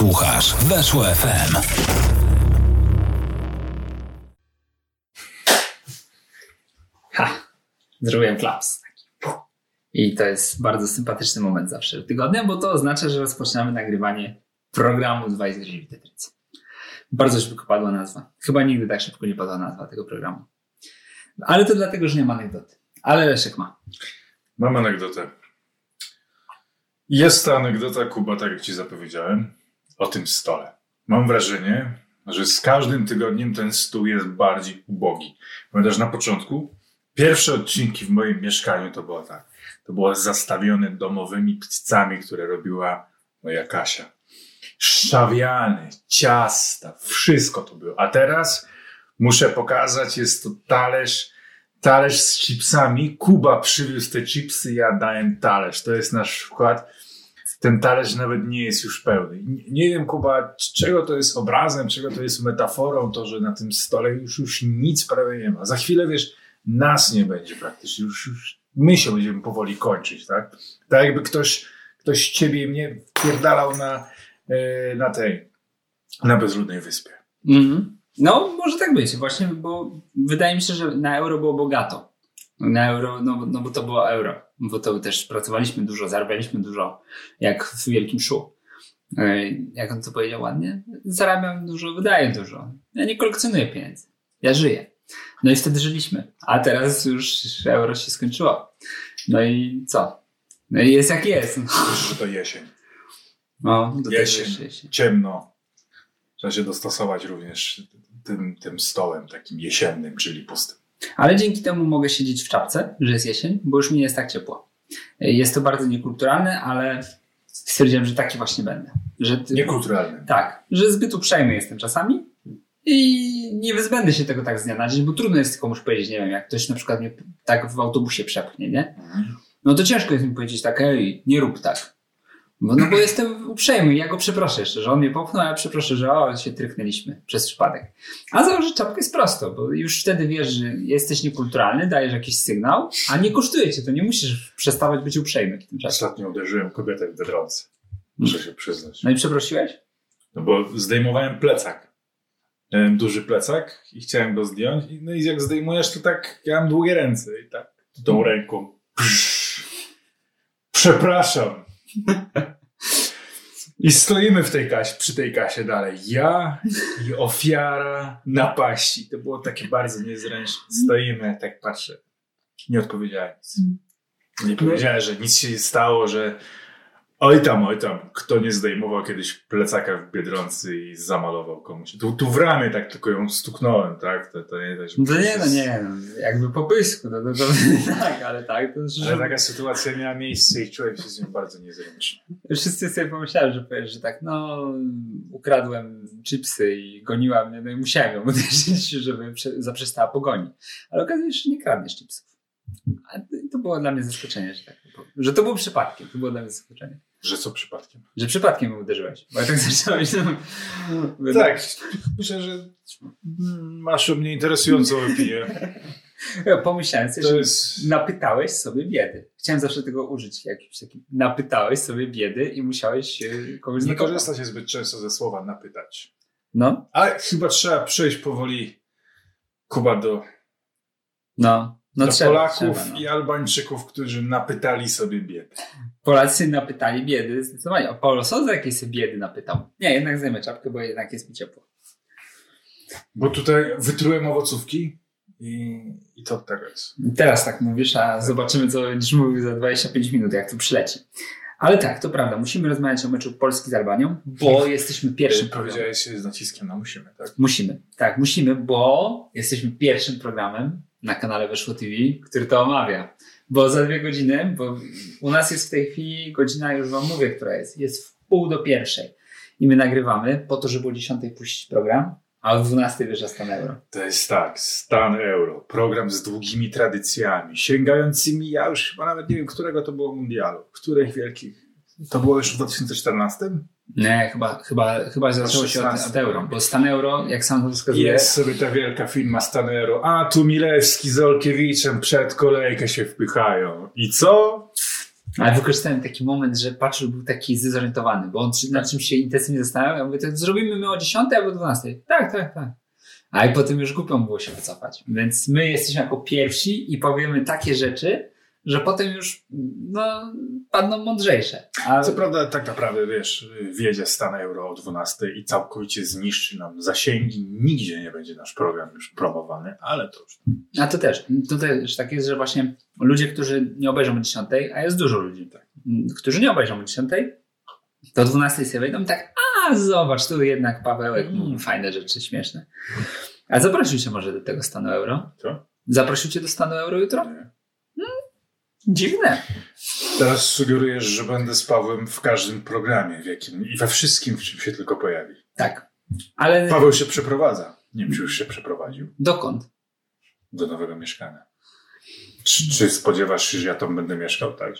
Słuchasz Weszło FM. Ha! Zrobiłem klaps. I to jest bardzo sympatyczny moment zawsze w tygodniu, bo to oznacza, że rozpoczynamy nagrywanie programu Dwaj Zgryźli w Tetrycy. Bardzo szybko padła nazwa. Chyba nigdy tak szybko nie padła nazwa tego programu. Ale to dlatego, że nie ma anegdoty. Ale Leszek ma. Mam anegdotę. Jest ta anegdota, Kuba, tak jak ci zapowiedziałem, o tym stole. Mam wrażenie, że z każdym tygodniem ten stół jest bardziej ubogi. Pamiętasz na początku? Pierwsze odcinki w moim mieszkaniu to było tak. To było zastawione domowymi pizzami, które robiła moja Kasia. Szczawiany, ciasta, wszystko to było. A teraz muszę pokazać, jest to talerz, talerz z chipsami. Kuba przywiózł te chipsy, ja dałem talerz. To jest nasz wkład. Ten talerz nawet nie jest już pełny. Nie, wiem, Kuba, czego to jest obrazem, czego to jest metaforą, to, że na tym stole już, już nic prawie nie ma. Za chwilę, wiesz, nas nie będzie praktycznie. Już, już my się będziemy powoli kończyć, tak? Tak jakby ktoś, ktoś ciebie i mnie wpierdalał na, e, na tej, na bezludnej wyspie. Mhm. No, może tak być, właśnie, bo wydaje mi się, że na euro było bogato. Na euro, no, no bo to było euro, bo to też pracowaliśmy dużo, zarabialiśmy dużo, jak w Wielkim Szu. E, Jak on to powiedział ładnie? Zarabiam dużo, wydaję dużo. Ja nie kolekcjonuję pieniędzy. Ja żyję. No i wtedy żyliśmy. A teraz już euro się skończyło. No i co? No i jest jak jest. Że to jesień. No, do tego Jesień. jeszcze jesień. Ciemno. Trzeba się dostosować również tym, tym stołem takim jesiennym, czyli pustym. Ale dzięki temu mogę siedzieć w czapce, że jest jesień, bo już mi nie jest tak ciepło. Jest to bardzo niekulturalne, ale stwierdziłem, że taki właśnie będę. Że Niekulturalnym. Tak, że zbyt uprzejmy jestem czasami i nie wyzbędę się tego tak z dnia na dzień, bo trudno jest komuś powiedzieć, nie wiem, jak ktoś na przykład mnie tak w autobusie przepchnie, nie? No to ciężko jest mi powiedzieć tak, ej, nie rób tak. Bo, no bo jestem uprzejmy ja go przeproszę jeszcze, że on mnie popchnął, a ja przeproszę, że o, się tryknęliśmy przez przypadek. A założyć czapkę jest prosto, bo już wtedy wiesz, że jesteś niekulturalny, dajesz jakiś sygnał, a nie kosztuje cię, to nie musisz przestawać być uprzejmy w tym czasie. Ostatnio uderzyłem kobietę w Biedronce. Muszę się przyznać. No i przeprosiłeś? No bo zdejmowałem plecak. Miałem duży plecak i chciałem go zdjąć. No i jak zdejmujesz, to tak, ja mam długie ręce i tak tą ręką. Przepraszam. I stoimy w tej kasie, przy tej kasie dalej. Ja i ofiara napaści. To było takie bardzo niezręczne. Stoimy, tak patrzę. Nie odpowiedziałem nic. Nie powiedziałem, że nic się nie stało, że oj tam, oj tam, kto nie zdejmował kiedyś plecaka w Biedroncy i zamalował komuś. Tu, tu w ramię tak tylko ją stuknąłem, tak? To, to nie że No to nie, no nie, jakby po pysku, no to, to tak, ale tak, to Ale taka sytuacja miała miejsce i czułem się z nią bardzo niezręcznie. Wszyscy sobie pomyślałem, że powiesz, że tak, no ukradłem chipsy i goniła mnie, no i musiałem ją uderzyć, żeby prze- zaprzestała pogoni. Ale okazuje się, że nie kradniesz chipsów. A to było dla mnie zaskoczenie, że tak. Że to było przypadkiem, to było dla mnie zaskoczenie. Że co przypadkiem? Że przypadkiem uderzyłeś. Bo ja tak zacząłeś, no, Tak, myślę, że masz o mnie interesującą opinię. Ja pomyślałem sobie, To że jest... napytałeś sobie biedy. Chciałem zawsze tego użyć, jakimś takim. Napytałeś sobie biedy i musiałeś się komuś Nie korzysta się zbyt często ze słowa napytać. No, Ale chyba trzeba przejść powoli Kuba do, no. No do trzeba, Polaków trzeba, no. i Albańczyków, którzy napytali sobie biedy. Polacy napytali biedy, zdecydowanie. O Sousa jakiej sobie biedy napytał. Nie, jednak zdejmę czapkę, bo jednak jest mi ciepło. Bo tutaj wytrułem owocówki i, i to od tego jest. Teraz tak mówisz, a zobaczymy, co będziesz mówił za 25 minut, jak to przyleci. Ale tak, to prawda, musimy rozmawiać o meczu Polski z Albanią, bo jesteśmy pierwszym programem. Powiedziałeś z naciskiem na musimy, tak? Musimy, tak, musimy, bo jesteśmy pierwszym programem na kanale Weszło TV, który to omawia. Bo za dwie godziny, bo u nas jest w tej chwili godzina, już wam mówię, która jest, jest w pół do pierwszej. I my nagrywamy po to, żeby o 10 puścić program, a o 12 wjeżdża stan euro. To jest tak, Stan Euro, program z długimi tradycjami, sięgającymi, ja już chyba nawet nie wiem, którego to było mundialu, których wielkich. To było już w 2014? Nie, chyba, chyba, chyba zaczęło się od, 16. od euro, bo stan euro, jak sam wskazuje, Jest sobie ta wielka firma Stan Euro, a tu Milewski z Olkiewiczem przed kolejkę się wpychają. I co? Ale wykorzystałem taki moment, że Patrzył był taki zdezorientowany, bo on nad czymś się intensywnie zastanawiał. Ja mówię, to zrobimy my o 10 albo 12. Tak, tak, tak. A i potem już głupio było się wycofać. Więc my jesteśmy jako pierwsi i powiemy takie rzeczy, że potem już no, padną mądrzejsze. A... Co prawda, tak naprawdę, wiesz, wjedzie stan euro o 12 i całkowicie zniszczy nam zasięgi. Nigdzie nie będzie nasz program już promowany, ale to już. A to też. To też tak jest, że właśnie ludzie, którzy nie obejrzą o 10, a jest dużo ludzi, tak, którzy nie obejrzą o 10, do 12 sobie wejdą i tak, a zobacz, tu jednak Pawełek, mm, fajne rzeczy, śmieszne. A zaprosił cię może do tego stanu euro? Co? Zaprosił cię do stanu euro jutro? Nie. Dziwne. Teraz sugerujesz, że będę z Pawłem w każdym programie w jakim, i we wszystkim, w czym się tylko pojawi. Tak. Ale... Paweł się przeprowadza. Nie wiem, czy już się przeprowadził. Dokąd? Do nowego mieszkania. Czy, czy spodziewasz się, że ja tam będę mieszkał, tak?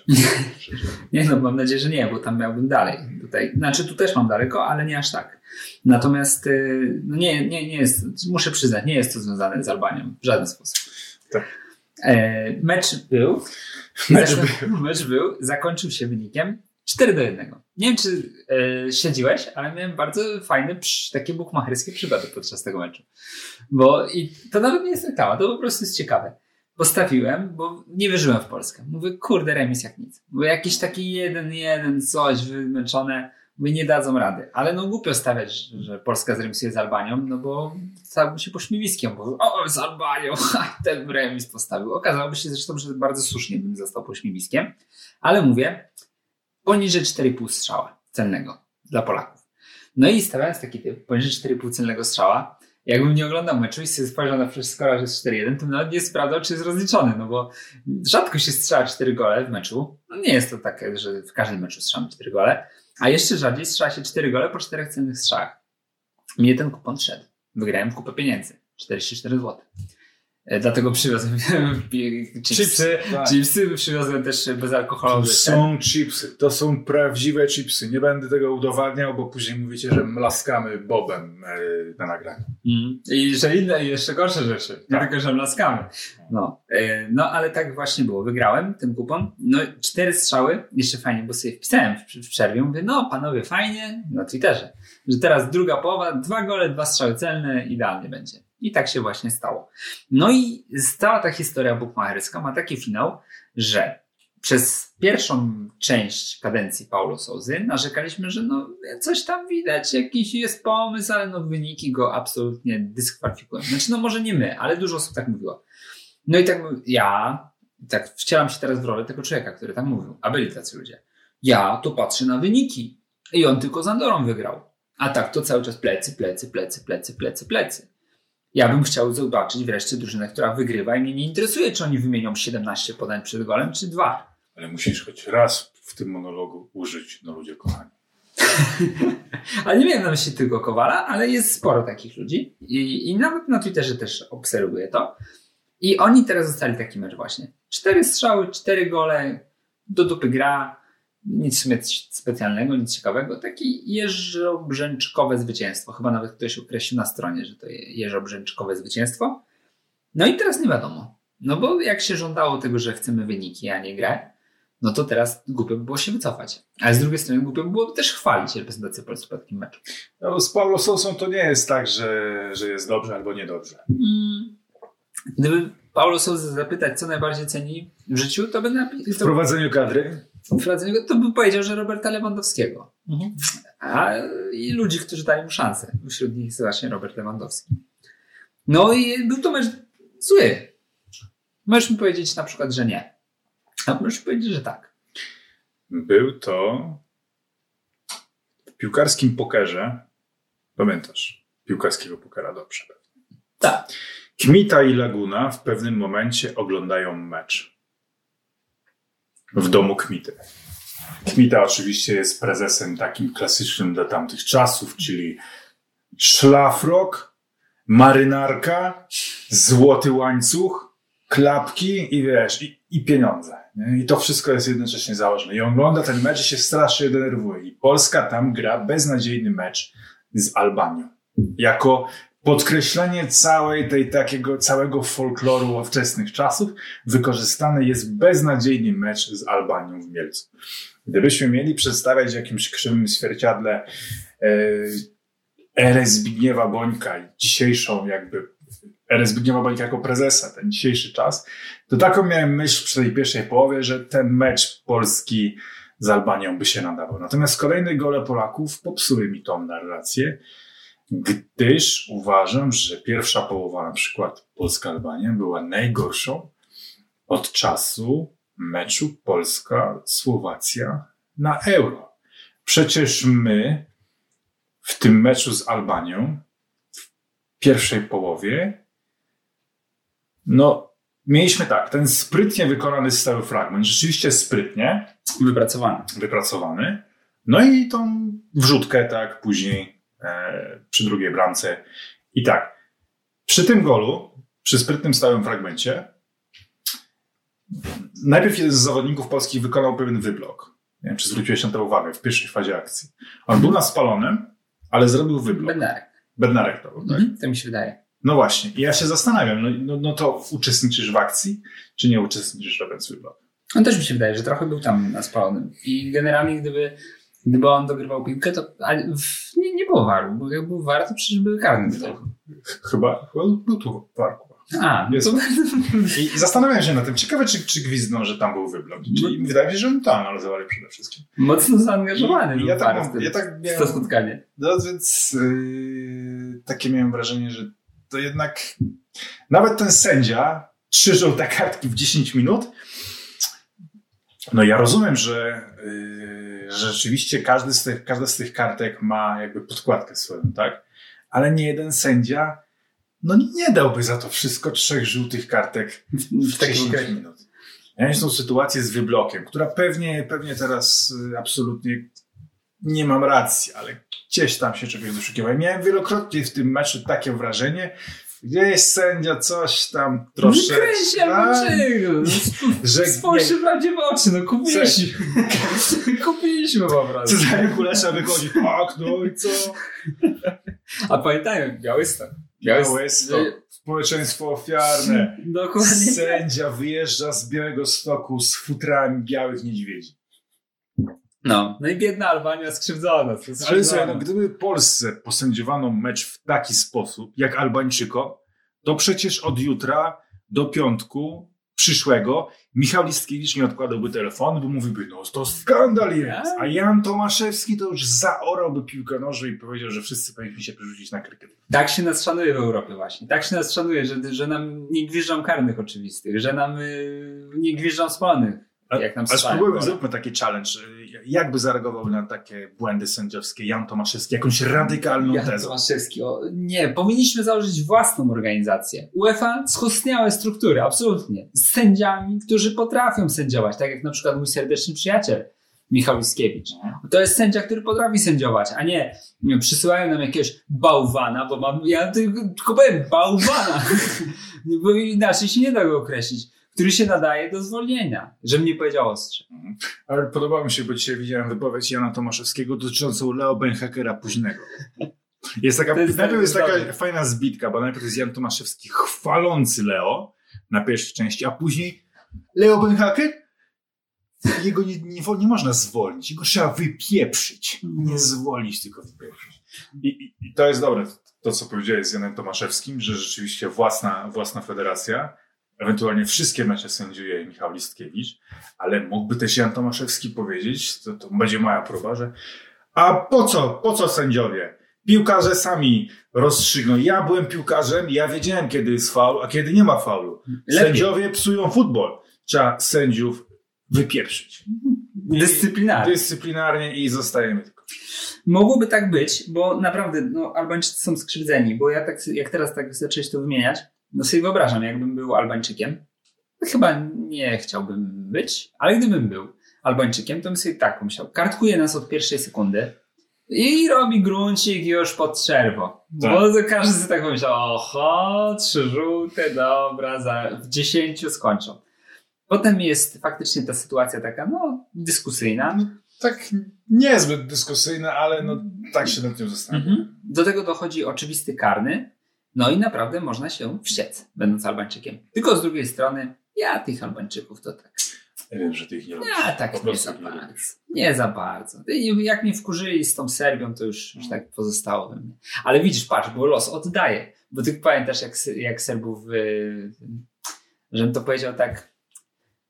nie no, mam nadzieję, że nie, bo tam miałbym dalej. Tutaj, znaczy tu też mam daleko, ale nie aż tak. Natomiast y, no nie, nie, nie jest, muszę przyznać, nie jest to związane z Albanią w żaden sposób. Tak. E, mecz był. Mecz był. Mecz był, zakończył się wynikiem 4 do 1. Nie wiem, czy e, śledziłeś, ale miałem bardzo fajne, psz, takie bukmacherskie przygody podczas tego meczu. Bo i to nawet nie jest reklama, to po prostu jest ciekawe. Postawiłem, bo nie wierzyłem w Polskę. Mówię, kurde, remis jak nic. Bo jakiś taki jeden, jeden, coś wymęczone my nie dadzą rady. Ale no głupio stawiać, że Polska zremisuje z Albanią, no bo stałby się pośmiewiskiem, bo o, z Albanią, ten remis postawił. Okazałoby się zresztą, że bardzo słusznie bym został pośmiewiskiem, ale mówię, poniżej 4,5 strzała celnego dla Polaków. No i stawiając taki typ, poniżej 4,5 celnego strzała, jakbym nie oglądał meczu i sobie spojrzał na skoro, że jest 4-1, to nawet nie sprawdzał, czy jest rozliczony, no bo rzadko się strzela 4 gole w meczu. No nie jest to tak, że w każdym meczu strzelamy 4 gole, a jeszcze rzadziej strzela się 4 gole po 4 cennych strzałach. Mnie ten kupon szedł. Wygrałem kupę pieniędzy. 44 zł. E, dlatego przywiozłem chipsy, chipsy, tak. chipsy przywiozłem też bezalkoholowe. To są chipsy, to są prawdziwe chipsy. Nie będę tego udowadniał, bo później mówicie, że mlaskamy Bobem e, na nagraniu. Mm. I że inne, i jeszcze gorsze rzeczy. Nie tak. tylko, że mlaskamy. No. E, no, ale tak właśnie było. Wygrałem ten kupon. No, cztery strzały. Jeszcze fajnie, bo sobie wpisałem w, w przerwie. Mówię, no panowie, fajnie. Na Twitterze. Że teraz druga połowa, dwa gole, dwa strzały celne, idealnie będzie. I tak się właśnie stało. No i cała ta historia bukmacherska ma taki finał, że przez pierwszą część kadencji Paulo Souzy narzekaliśmy, że no coś tam widać, jakiś jest pomysł, ale no wyniki go absolutnie dyskwalifikują. Znaczy no może nie my, ale dużo osób tak mówiło. No i tak ja tak wcielam się teraz w rolę tego człowieka, który tak mówił, a byli tacy ludzie. Ja to patrzę na wyniki i on tylko z Andorą wygrał. A tak to cały czas plecy, plecy, plecy, plecy, plecy, plecy. Ja bym chciał zobaczyć wreszcie drużynę, która wygrywa i mnie nie interesuje, czy oni wymienią 17 podań przed golem, czy dwa. Ale musisz choć raz w tym monologu użyć, no ludzie kochani. ale nie miałem na myśli tylko Kowala, ale jest sporo takich ludzi I, i nawet na Twitterze też obserwuję to. I oni teraz zostali taki mecz właśnie. Cztery strzały, cztery gole, do dupy gra, nic specjalnego, nic ciekawego. Taki jeżobrzęczkowe zwycięstwo. Chyba nawet ktoś określił na stronie, że to jeżobrzęczkowe zwycięstwo. No i teraz nie wiadomo. No bo jak się żądało tego, że chcemy wyniki, a nie grę, no to teraz głupio by było się wycofać. Ale z drugiej strony głupio by było też chwalić reprezentację Polski po takim meczu. No, z Paulo Sosą to nie jest tak, że, że jest dobrze albo niedobrze. Mm. Gdyby Paulo Sousa zapytać, co najbardziej ceni w życiu, to by napisał... W prowadzeniu kadry? To by powiedział, że Roberta Lewandowskiego. Mhm. A i ludzi, którzy dali mu szansę. Wśród nich jest właśnie Robert Lewandowski. No i był to mecz zły. Możesz mi powiedzieć na przykład, że nie. A możesz powiedzieć, że tak. Był to w piłkarskim pokerze. Pamiętasz? Piłkarskiego pokera dobrze. Tak. Kmita i Laguna w pewnym momencie oglądają mecz w domu Kmity. Kmita oczywiście jest prezesem takim klasycznym dla tamtych czasów, czyli szlafrok, marynarka, złoty łańcuch, klapki i wiesz, i, i pieniądze. Nie? I to wszystko jest jednocześnie założone. I ogląda ten mecz i się strasznie denerwuje. I Polska tam gra beznadziejny mecz z Albanią. Jako podkreślenie całej tej takiego całego folkloru wczesnych czasów wykorzystany jest beznadziejny mecz z Albanią w Mielcu. Gdybyśmy mieli przedstawiać w jakimś krzywym zwierciadle e, erę Zbigniewa Bońka i dzisiejszą jakby erę Zbigniewa Bońka jako prezesa, ten dzisiejszy czas, to taką miałem myśl przy tej pierwszej połowie, że ten mecz Polski z Albanią by się nadawał. Natomiast kolejne gole Polaków popsuły mi tą narrację, gdyż uważam, że pierwsza połowa, na przykład Polska-Albania, była najgorszą od czasu meczu Polska-Słowacja na Euro. Przecież my w tym meczu z Albanią w pierwszej połowie no mieliśmy tak, ten sprytnie wykonany stały fragment, rzeczywiście sprytnie Wypracowany. wypracowany. No i tą wrzutkę, tak, później przy drugiej bramce. I tak, przy tym golu, przy sprytnym stałym fragmencie, najpierw jeden z zawodników polskich wykonał pewien wyblok. Nie wiem, czy zwróciłeś na to uwagę w pierwszej fazie akcji. On był na spalonym, ale zrobił wyblok. Bednarek. Bednarek to był, tak? Mhm, to mi się wydaje. No właśnie. I ja się zastanawiam, no, no, no to uczestniczysz w akcji, czy nie uczestniczysz robiąc wyblok? On też mi się wydaje, że trochę był tam na spalonym. I generalnie gdyby, gdyby on dogrywał piłkę, to nie, nie było waru. Bo jak był war, to przecież były karne. Chyba, chyba był tu w parku. A, no Jest. to I, I zastanawiam się na tym. Ciekawe, czy, czy gwizdną, że tam był wyblok. Czyli wydaje mi się, że on tam analizowali przede wszystkim. mocno zaangażowany I był ja tak war mam- tym, ja tak miałem- to spotkanie. No więc yy, takie miałem wrażenie, że to jednak nawet ten sędzia, trzy żółte kartki w 10 minut. No ja rozumiem, że, yy, że rzeczywiście każdy z tych, każda z tych kartek ma jakby podkładkę swoją, tak? Ale nie jeden sędzia no nie dałby za to wszystko trzech żółtych kartek W, w w takim 10 okresie. minut. Ja tą sytuację z wyblokiem, która pewnie, pewnie teraz y, absolutnie nie mam racji, ale gdzieś tam się czegoś doszukiwałem. Miałem wielokrotnie w tym meczu takie wrażenie, gdzieś sędzia coś tam troszeczkę... No kręci albo czego? że Spójrz się prawdzie w oczy, no kupiliśmy. kupiliśmy po prostu. Cezary Kulesza wychodzi, tak, no i co? A pamiętajmy, Białystok. Białystok, społeczeństwo ofiarne. Dokładnie. Sędzia wyjeżdża z Białego Stoku z futrami białych niedźwiedzi. No, no i biedna Albania skrzywdzona. skrzywdzona. Ale słuchaj, no, gdyby Polsce posędziowano mecz w taki sposób, jak Albańczykom, to przecież od jutra do piątku przyszłego Michał Listkiewicz nie odkładałby telefonu, bo mówiłby, no to skandal jest. A Jan Tomaszewski to już zaorałby piłkę nożną i powiedział, że wszyscy powinni się przerzucić na krykiet. Tak się nas szanuje w Europie właśnie. Tak się nas szanuje, że, że nam nie gwiżdżą karnych oczywistych, że nam y, nie gwiżdżą spalonych. Jak nam spróbujmy, zróbmy taki challenge. Jak by zareagował na takie błędy sędziowskie Jan Tomaszewski? Jakąś radykalną Jan. Tomaszewski. O, nie, powinniśmy założyć własną organizację. UEFA schostniałe struktury, absolutnie. Z sędziami, którzy potrafią sędziować, tak jak na przykład mój serdeczny przyjaciel Michał Iskiewicz. To jest sędzia, który potrafi sędziować, a nie, przysyłają nam jakiegoś bałwana, bo mam, ja tylko powiem bałwana, bo inaczej się nie da go określić, który się nadaje do zwolnienia, żebym nie powiedział ostrze. Ale podobało mi się, bo dzisiaj widziałem wypowiedź Jana Tomaszewskiego dotyczącą Leo Benhakera późnego. Jest taka, To jest najpierw jest taka fajna zbitka, bo najpierw jest Jan Tomaszewski chwalący Leo na pierwszej części, a później Leo Benhaker? Jego nie, nie, nie można zwolnić, jego trzeba wypieprzyć. Nie zwolnić, tylko wypieprzyć. I, i, I to jest dobre, to co powiedziałeś z Janem Tomaszewskim, że rzeczywiście własna, własna federacja, ewentualnie wszystkie mecze sędziuje Michał Listkiewicz, ale mógłby też Jan Tomaszewski powiedzieć, to, to będzie moja próba, że a po co, po co sędziowie? Piłkarze sami rozstrzygną. Ja byłem piłkarzem, ja wiedziałem, kiedy jest faul, a kiedy nie ma faulu. Lepiej. Sędziowie psują futbol. Trzeba sędziów wypieprzyć. Dyscyplinarnie. Dyscyplinarnie i zostajemy tylko. Mogłoby tak być, bo naprawdę no, Albańczycy są skrzywdzeni, bo ja tak, jak teraz tak zacząłeś to wymieniać, no sobie wyobrażam, jakbym był Albańczykiem, chyba nie chciałbym być, ale gdybym był Albańczykiem, to bym sobie tak pomyślał, kartkuje nas od pierwszej sekundy i robi gruncik już pod czerwo. Tak. Bo każdy sobie tak pomyślał, oho, trzy żółte, dobra, za, w dziesięciu skończą. Potem jest faktycznie ta sytuacja taka, no, dyskusyjna. Tak niezbyt dyskusyjne, ale no tak się nad tym zastanawiam. Mhm. Do tego dochodzi oczywisty karny No i naprawdę można się wściec, będąc Albańczykiem. Tylko z drugiej strony, ja tych Albańczyków to tak. Ja wiem, że ty ich nie lubisz. Ja tak nie za nie bardzo. Nie za bardzo. Jak mnie wkurzyli z tą Serbią, to już, już tak pozostało we mnie. Ale widzisz, patrz, bo los oddaje. Bo ty pamiętasz, jak, jak Serbów, yy, żebym to powiedział tak,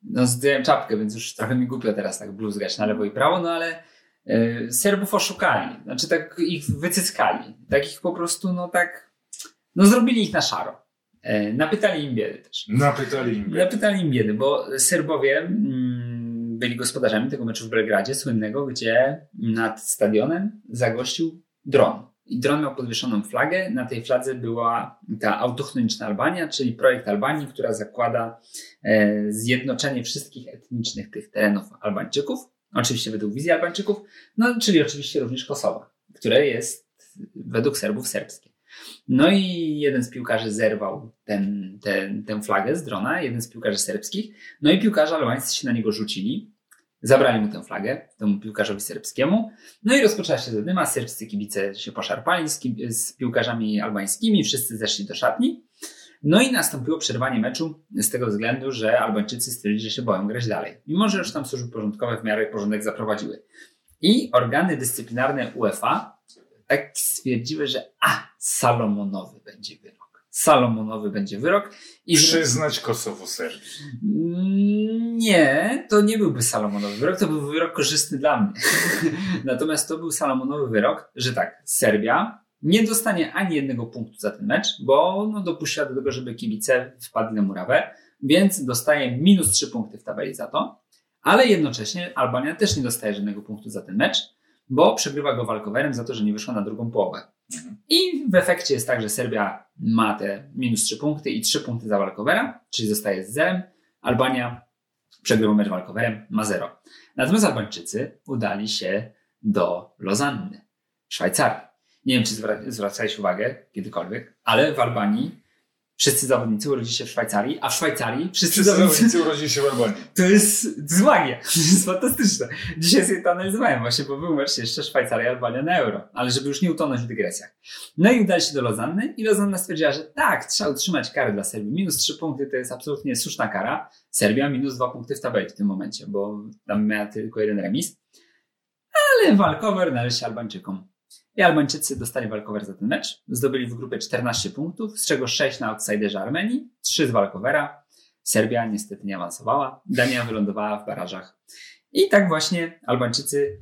no zdjąłem czapkę, więc już trochę mi głupio teraz tak bluzgać na lewo i prawo, no ale yy, Serbów oszukali. Znaczy tak ich wycyckali. Tak ich po prostu, no tak, no zrobili ich na szaro. Yy, napytali im biedy też. Napytali im. Zapytali im biedy, bo Serbowie mm, byli gospodarzami tego meczu w Belgradzie, słynnego, gdzie nad stadionem zagościł dron. I dron miał podwieszoną flagę. Na tej fladze była ta autochtoniczna Albania, czyli projekt Albanii, która zakłada e, zjednoczenie wszystkich etnicznych tych terenów Albańczyków. Oczywiście według wizji Albańczyków, no czyli oczywiście również Kosowa, które jest według Serbów serbskie. No i jeden z piłkarzy zerwał ten, ten, tę flagę z drona, jeden z piłkarzy serbskich. No i piłkarze albańscy się na niego rzucili. Zabrali mu tę flagę, temu piłkarzowi serbskiemu. No i rozpoczęła się zadyma. Serbscy kibice się poszarpali z, z piłkarzami albańskimi, wszyscy zeszli do szatni. No i nastąpiło przerwanie meczu z tego względu, że Albańczycy stwierdzili, że się boją grać dalej. Mimo, że już tam służby porządkowe w miarę porządek zaprowadziły. I organy dyscyplinarne UEFA tak stwierdziły, że a, Salomonowy będzie wyrok. Salomonowy będzie wyrok. I Przyznać Kosowo Serbii. Nie, to nie byłby Salomonowy wyrok, to był wyrok korzystny dla mnie. Natomiast to był Salomonowy wyrok, że tak, Serbia nie dostanie ani jednego punktu za ten mecz, bo no, dopuściła do tego, żeby kibice wpadli na murawę, więc dostaje minus 3 punkty w tabeli za to, ale jednocześnie Albania też nie dostaje żadnego punktu za ten mecz, bo przegrywa go walkowerem za to, że nie wyszła na drugą połowę. I w efekcie jest tak, że Serbia ma te minus 3 punkty i 3 punkty za walkowera, czyli zostaje z zerem. Albania przegrywa mecz walkowerem, ma 0. Natomiast Albańczycy udali się do Lozanny, Szwajcarii. Nie wiem, czy zwra- zwracałeś uwagę kiedykolwiek, ale w Albanii wszyscy zawodnicy urodzili się w Szwajcarii, a w Szwajcarii wszyscy, Wszyscy zawodnicy zawodnicy urodzili się w Albanii. to jest, to jest magia. To jest fantastyczne. Dzisiaj sobie to analizowałem właśnie, bo był mecz jeszcze Szwajcaria Albania na euro, ale żeby już nie utonąć w dygresjach. No i udali się do Lozanny i Lozanna stwierdziła, że tak, trzeba utrzymać karę dla Serbii. Minus 3 punkty to jest absolutnie słuszna kara. Serbia minus 2 punkty w tabeli w tym momencie, bo tam miała tylko jeden remis. Ale walkover należy się Albańczykom. I Albańczycy dostali walkover za ten mecz. Zdobyli w grupie 14 punktów, z czego 6 na outsiderze Armenii, 3 z walkowera. Serbia niestety nie awansowała. Dania wylądowała w barażach. I tak właśnie Albańczycy,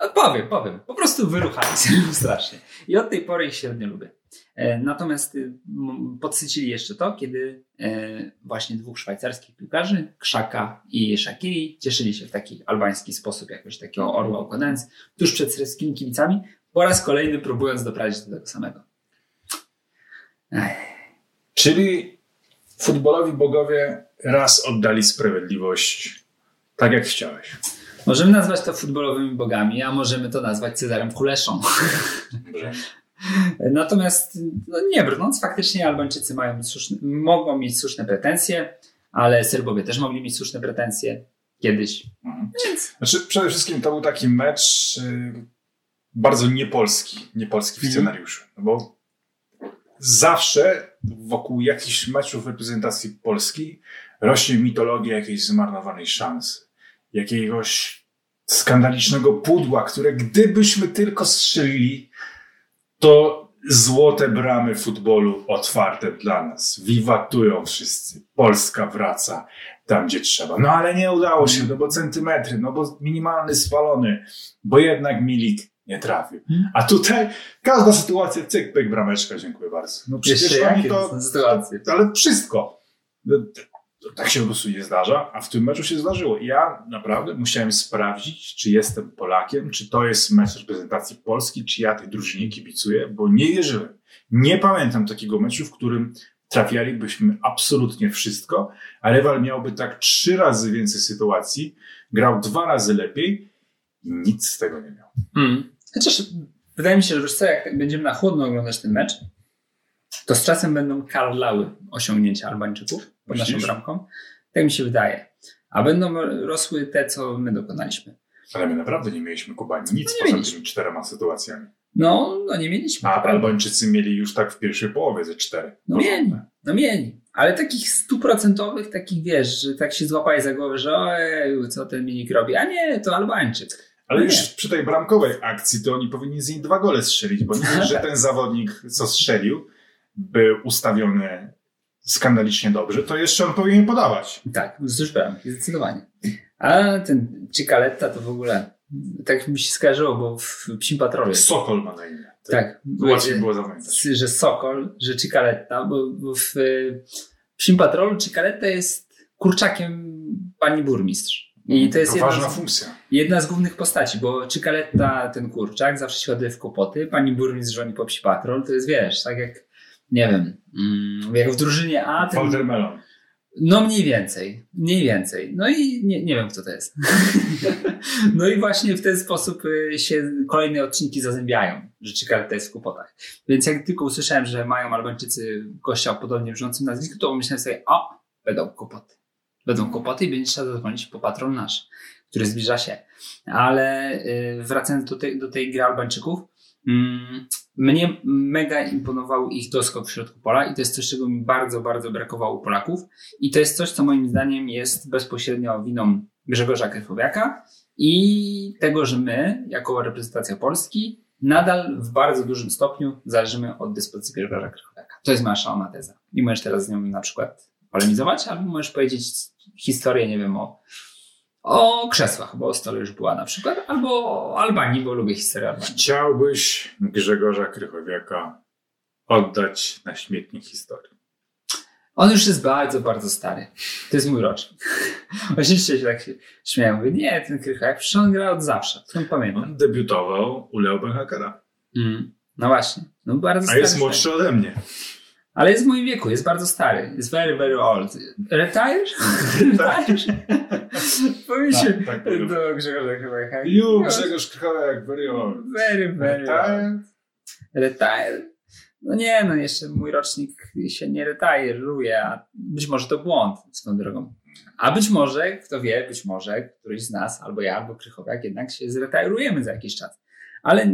no powiem, powiem, po prostu wyruchali się strasznie. I od tej pory ich średnio lubię. E, Natomiast y, podsycili jeszcze to, kiedy e, właśnie dwóch szwajcarskich piłkarzy, Krzaka i Shakiri, cieszyli się w taki albański sposób, jakoś takiego orła układając, tuż przed serbskimi kibicami, po raz kolejny próbując doprowadzić do tego samego. Ech. Czyli futbolowi bogowie raz oddali sprawiedliwość tak jak chciałeś. Możemy nazwać to futbolowymi bogami, a możemy to nazwać Cezarem Kuleszą. Dobrze. Natomiast no nie brnąc, faktycznie Albańczycy mają słuszne, mogą mieć słuszne pretensje, ale Serbowie też mogli mieć słuszne pretensje kiedyś. Mhm. Więc Znaczy, przede wszystkim to był taki mecz y, bardzo niepolski, niepolski w Mhm. scenariuszu. No bo zawsze wokół jakichś meczów reprezentacji Polski rośnie mitologia jakiejś zmarnowanej szansy, jakiegoś skandalicznego pudła, które gdybyśmy tylko strzelili, to złote bramy futbolu otwarte dla nas. Wiwatują wszyscy. Polska wraca tam, gdzie trzeba. No ale nie udało się, no bo centymetry, no bo minimalny spalony, bo jednak Milik nie trafił. Hmm. A tutaj każda sytuacja, cyk, pyk, brameczka, dziękuję bardzo. No przecież jeszcze oni to, sytuacje? ale wszystko. No, to- to Tak się po prostu nie zdarza, a w tym meczu się zdarzyło. Ja naprawdę musiałem sprawdzić, czy jestem Polakiem, czy to jest mecz reprezentacji Polski, czy ja tej drużynie kibicuję, bo nie wierzyłem. Nie pamiętam takiego meczu, w którym trafialibyśmy absolutnie wszystko, a rywal miałby tak trzy razy więcej sytuacji, grał dwa razy lepiej i nic z tego nie miał. Hmm. Chociaż wydaje mi się, że co, jak będziemy na chłodno oglądać ten mecz, to z czasem będą karlały osiągnięcia Albańczyków pod naszą bramką. Tak mi się wydaje. A będą rosły te, co my dokonaliśmy. Ale my naprawdę nie mieliśmy Kuba nic No poza mieliśmy. tymi czterema sytuacjami. No, no nie mieliśmy. A. Albańczycy mieli już tak w pierwszej połowie ze cztery. No mieli, no mieli. Ale takich stuprocentowych, takich wiesz, że tak się złapali za głowę, że ojej, co ten minik robi. A nie, to Albańczyk. Ale Nie. już przy tej bramkowej akcji to oni powinni z niej dwa gole strzelić, bo nie że ten zawodnik, co strzelił, był ustawiony skandalicznie dobrze, to jeszcze on powinien podawać. Tak, wzdłuż bramki, zdecydowanie. A ten Cicaletta to w ogóle tak mi się skarżyło, bo w Psim Patrolu. Sokol ma na imię. Tak. Łatwiej było zapamiętać. że Sokol, że Cicaletta, bo, bo w y, Psim Patrolu Cicaletta jest kurczakiem pani burmistrz. I to jest to jedna ważna z, funkcja. jedna z głównych postaci, bo Cicaletta, ten kurczak, zawsze się w kłopoty, pani burmistrz żoni po Psi Patrol, to jest, wiesz, tak jak, nie wiem, mm, jak w drużynie A, ten, Walter Melon. no mniej więcej, mniej więcej. No i nie, nie wiem, kto to jest. no i właśnie w ten sposób y, się kolejne odcinki zazębiają, że Cicaletta jest w kłopotach. Więc jak tylko usłyszałem, że mają Albańczycy gościa o podobnie brzmiącym nazwisku, to pomyślałem sobie, o, będą kłopoty. Będą kłopoty i będzie trzeba zadzwonić po patron nasz, który zbliża się. Ale y, wracając do tej, do tej gry Albańczyków, mm, mnie mega imponował ich doskok w środku pola i to jest coś, czego mi bardzo, bardzo brakowało Polaków. I to jest coś, co moim zdaniem jest bezpośrednio winą Grzegorza Krychowiaka i tego, że my, jako reprezentacja Polski, nadal w bardzo dużym stopniu zależymy od dyspozycji Grzegorza Krychowiaka. To jest moja szalona teza. I możesz teraz z nią na przykład polemizować, albo możesz powiedzieć historię, nie wiem, o, o krzesłach, bo o stole już była na przykład, albo o Albanii, bo lubię historię Albanii. Chciałbyś Grzegorza Krychowiaka oddać na śmietnik historii. On już jest bardzo, bardzo stary. To jest mój rocznik. Oczywiście się tak śmieją. Mówię, nie, ten Krychowiak, przecież on gra od zawsze. Skąd pamiętam? On debiutował u Leo Benhakera. Mm. No właśnie. No bardzo A jest młodszy ode mnie. Ale jest w moim wieku, jest bardzo stary. Jest very, very old. Retires? Retires? Powiedzcie Tak, tak powiem. do Grzegorza Krychowiaka. You, Grzegorz Krychowiak, very old. Very, very old. Retired? Retire? No nie, no jeszcze mój rocznik się nie retiruje, a być może to błąd swoją drogą. A być może, kto wie, być może któryś z nas, albo ja, albo Krychowiak, jednak się zretirujemy za jakiś czas. Ale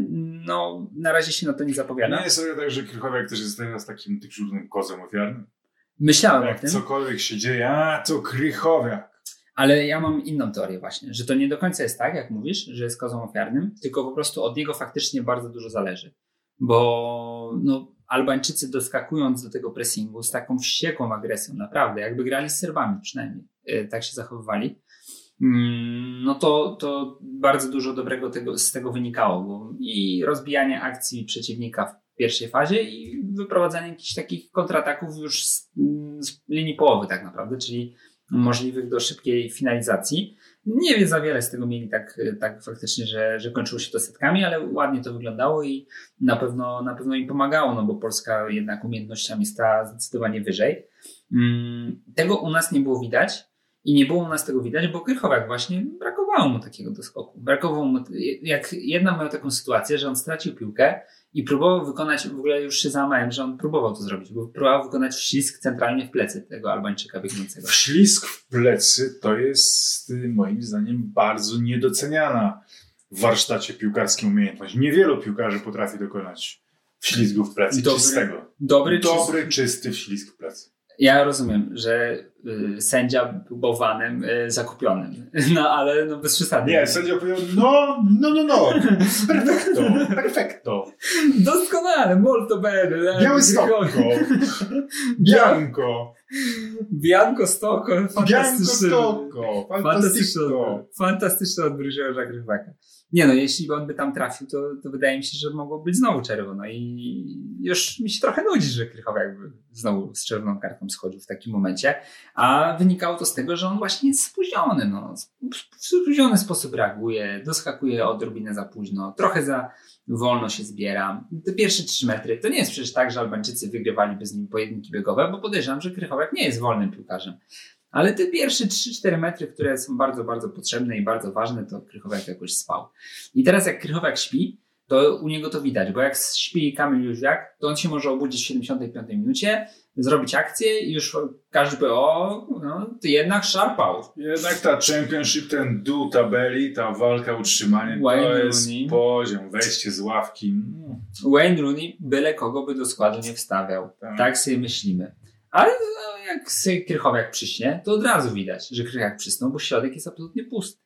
no, na razie się na to nie zapowiada. Nie jest sobie tak, że Krychowiak też jest teraz takim dyżurnym kozem ofiarnym. Myślałem o Jak tym, cokolwiek się dzieje, a to Krychowiak. ale ja mam inną teorię właśnie, że to nie do końca jest tak, jak mówisz, że jest kozą ofiarnym, tylko po prostu od niego faktycznie bardzo dużo zależy. Bo no, Albańczycy doskakując do tego pressingu z taką wściekłą agresją, naprawdę, jakby grali z Serbami przynajmniej, e, tak się zachowywali, no to, to bardzo dużo dobrego tego, z tego wynikało. Bo I rozbijanie akcji przeciwnika w pierwszej fazie i wyprowadzanie jakichś takich kontrataków już z, mm, z linii połowy tak naprawdę, czyli możliwych do szybkiej finalizacji. Nie wiem za wiele z tego mieli tak, tak faktycznie, że, że kończyło się to setkami, ale ładnie to wyglądało i na pewno, na pewno im pomagało, no bo Polska jednak umiejętnościami stała zdecydowanie wyżej. Mm, Tego u nas nie było widać i nie było u nas tego widać, bo Krychowiak właśnie brakowało mu takiego doskoku. Brakowało mu, jak jedna miał taką sytuację, że on stracił piłkę i próbował wykonać, w ogóle już się załamałem, że on próbował to zrobić, bo próbował wykonać wślizg centralnie w plecy tego Albańczyka biegnącego. Wślizg w plecy to jest y, moim zdaniem bardzo niedoceniana w warsztacie piłkarskim umiejętność. Niewielu piłkarzy potrafi dokonać wślizgu w plecy Dobry- czystego. Dobry, Dobry, czysty wślizg w plecy. Ja rozumiem, że sędzia był bałwanem y, zakupionym, no ale no bez przesady. Nie, sędzia powiedział, no, no, no, no, perfekto, perfekto. Doskonale, molto bene. Biały Stokko, Bianco, Bianco Bianco fantastyczny. Fantastico. odbiór. Fantastyczny Grzegorza Grywaka. Nie no, jeśli on by tam trafił, to, to wydaje mi się, że mogło być znowu czerwono i już mi się trochę nudzi, że Krychowiak by znowu z czerwoną kartą schodził w takim momencie, a wynikało to z tego, że on właśnie jest spóźniony, no. W spóźniony sposób reaguje, doskakuje odrobinę za późno, trochę za wolno się zbiera. Te pierwsze trzy metry, to nie jest przecież tak, że Albańczycy wygrywaliby z nim pojedynki biegowe, bo podejrzewam, że Krychowiak nie jest wolnym piłkarzem. Ale te pierwsze 3-4 metry, które są bardzo, bardzo potrzebne i bardzo ważne, to Krychowiak jakoś spał. I teraz jak Krychowiak śpi, to u niego to widać, bo jak śpi Kamil Jóźwiak, to on się może obudzić w 75 minucie, zrobić akcję i już każdy powie, o, no, ty jednak szarpał. Jednak ta Championship, ten dół tabeli, ta walka utrzymanie, Wayne to jest Rooney. poziom, wejście z ławki. No, Wayne Rooney byle kogo by do składu nie wstawiał. Tak. Tak sobie myślimy. Ale no, jak Krychowiak przyśnie, to od razu widać, że Krychowiak przysnął, bo środek jest absolutnie pusty.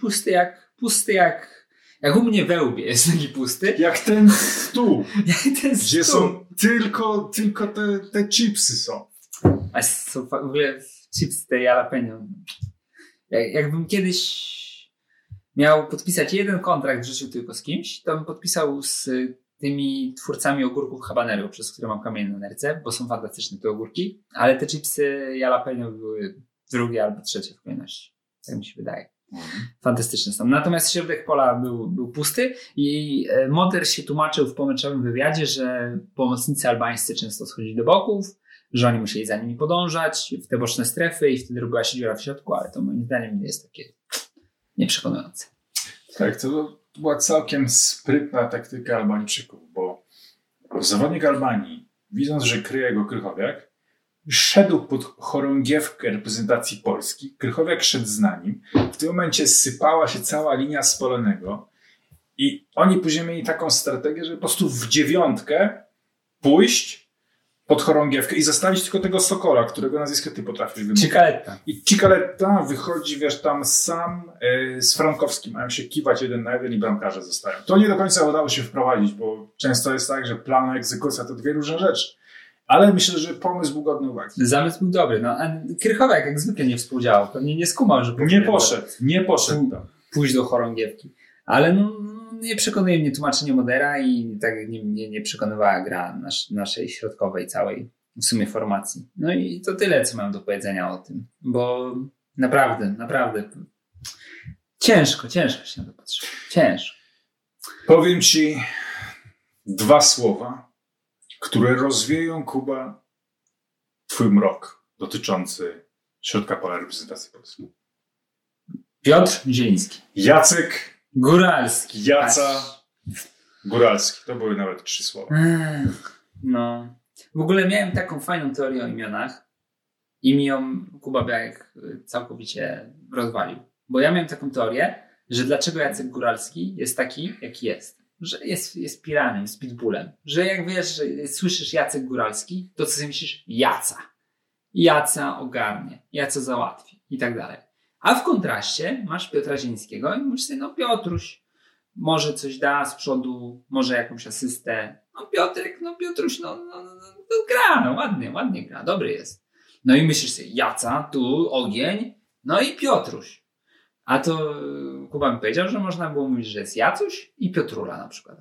Pusty jak, pusty jak, jak u mnie we łbie jest taki pusty. Jak ten stół, Jak ten gdzie stół. są tylko, tylko te, te chipsy są. A są w ogóle chips te jalapeno. Jak, jakbym kiedyś miał podpisać jeden kontrakt w życiu tylko z kimś, to bym podpisał z tymi twórcami ogórków habanero, przez które mam kamień na nerce, bo są fantastyczne te ogórki, ale te chipsy jalapeno były drugie albo trzecie w kolejności. Tak mi się wydaje. Fantastyczne są. Natomiast środek pola był, był pusty i e, Moder się tłumaczył w pomyczowym wywiadzie, że pomocnicy albańscy często schodzili do boków, że oni musieli za nimi podążać w te boczne strefy i wtedy robiła się dziura w środku, ale to moim zdaniem jest takie nieprzekonujące. Tak, to była całkiem sprytna taktyka Albańczyków, bo zawodnik Albanii, widząc, że kryje go Krychowiak, szedł pod chorągiewkę reprezentacji Polski. Krychowiak szedł za nim. W tym momencie sypała się cała linia spalonego i oni później mieli taką strategię, żeby po prostu w dziewiątkę pójść pod chorągiewkę i zostawić tylko tego Sokola, którego nazwisko ty potrafisz wymówić. Cikaletta. I Cikaletta wychodzi, wiesz, tam sam y, z Frankowskim. Mają się kiwać jeden na jeden i bramkarze zostają. To nie do końca udało się wprowadzić, bo często jest tak, że plan, egzekucja to dwie różne rzeczy. Ale myślę, że pomysł był godny uwagi. Zamysł był dobry. No, a Krychowiak jak zwykle nie współdziałał. Pewnie nie skumał, że Nie poszedł, nie poszedł tam. pójść do chorągiewki. Ale no, nie przekonuje mnie tłumaczenie Modera i tak nie, nie, nie przekonywała gra nasz, naszej środkowej całej w sumie formacji. No i to tyle, co mam do powiedzenia o tym, bo naprawdę, naprawdę ciężko, ciężko się na to patrzy. Ciężko. Powiem ci dwa słowa, które rozwieją, Kuba, twój mrok dotyczący środka pola reprezentacji polskiej. Piotr Zieliński. Jacek Góralski. Jaca Góralski. To były nawet trzy słowa. No. W ogóle miałem taką fajną teorię o imionach i mi ją Kuba Białek y, całkowicie rozwalił. Bo ja miałem taką teorię, że dlaczego Jacek Góralski jest taki, jaki jest. Że jest, jest piranem, jest pitbullem. Że jak wiesz, słyszysz Jacek Góralski, to co sobie myślisz? Jaca. Jaca ogarnie, Jaca załatwi i tak dalej. A w kontraście masz Piotra Zińskiego i mówisz sobie, no Piotruś, może coś da z przodu, może jakąś asystę. No Piotrek, no Piotruś, no, no, no, no gra, no ładnie, ładnie gra, dobry jest. No i myślisz sobie, Jaca, tu ogień, no i Piotruś. A to y, Kuba mi powiedział, że można było mówić, że jest Jacuś i Piotrula na przykład.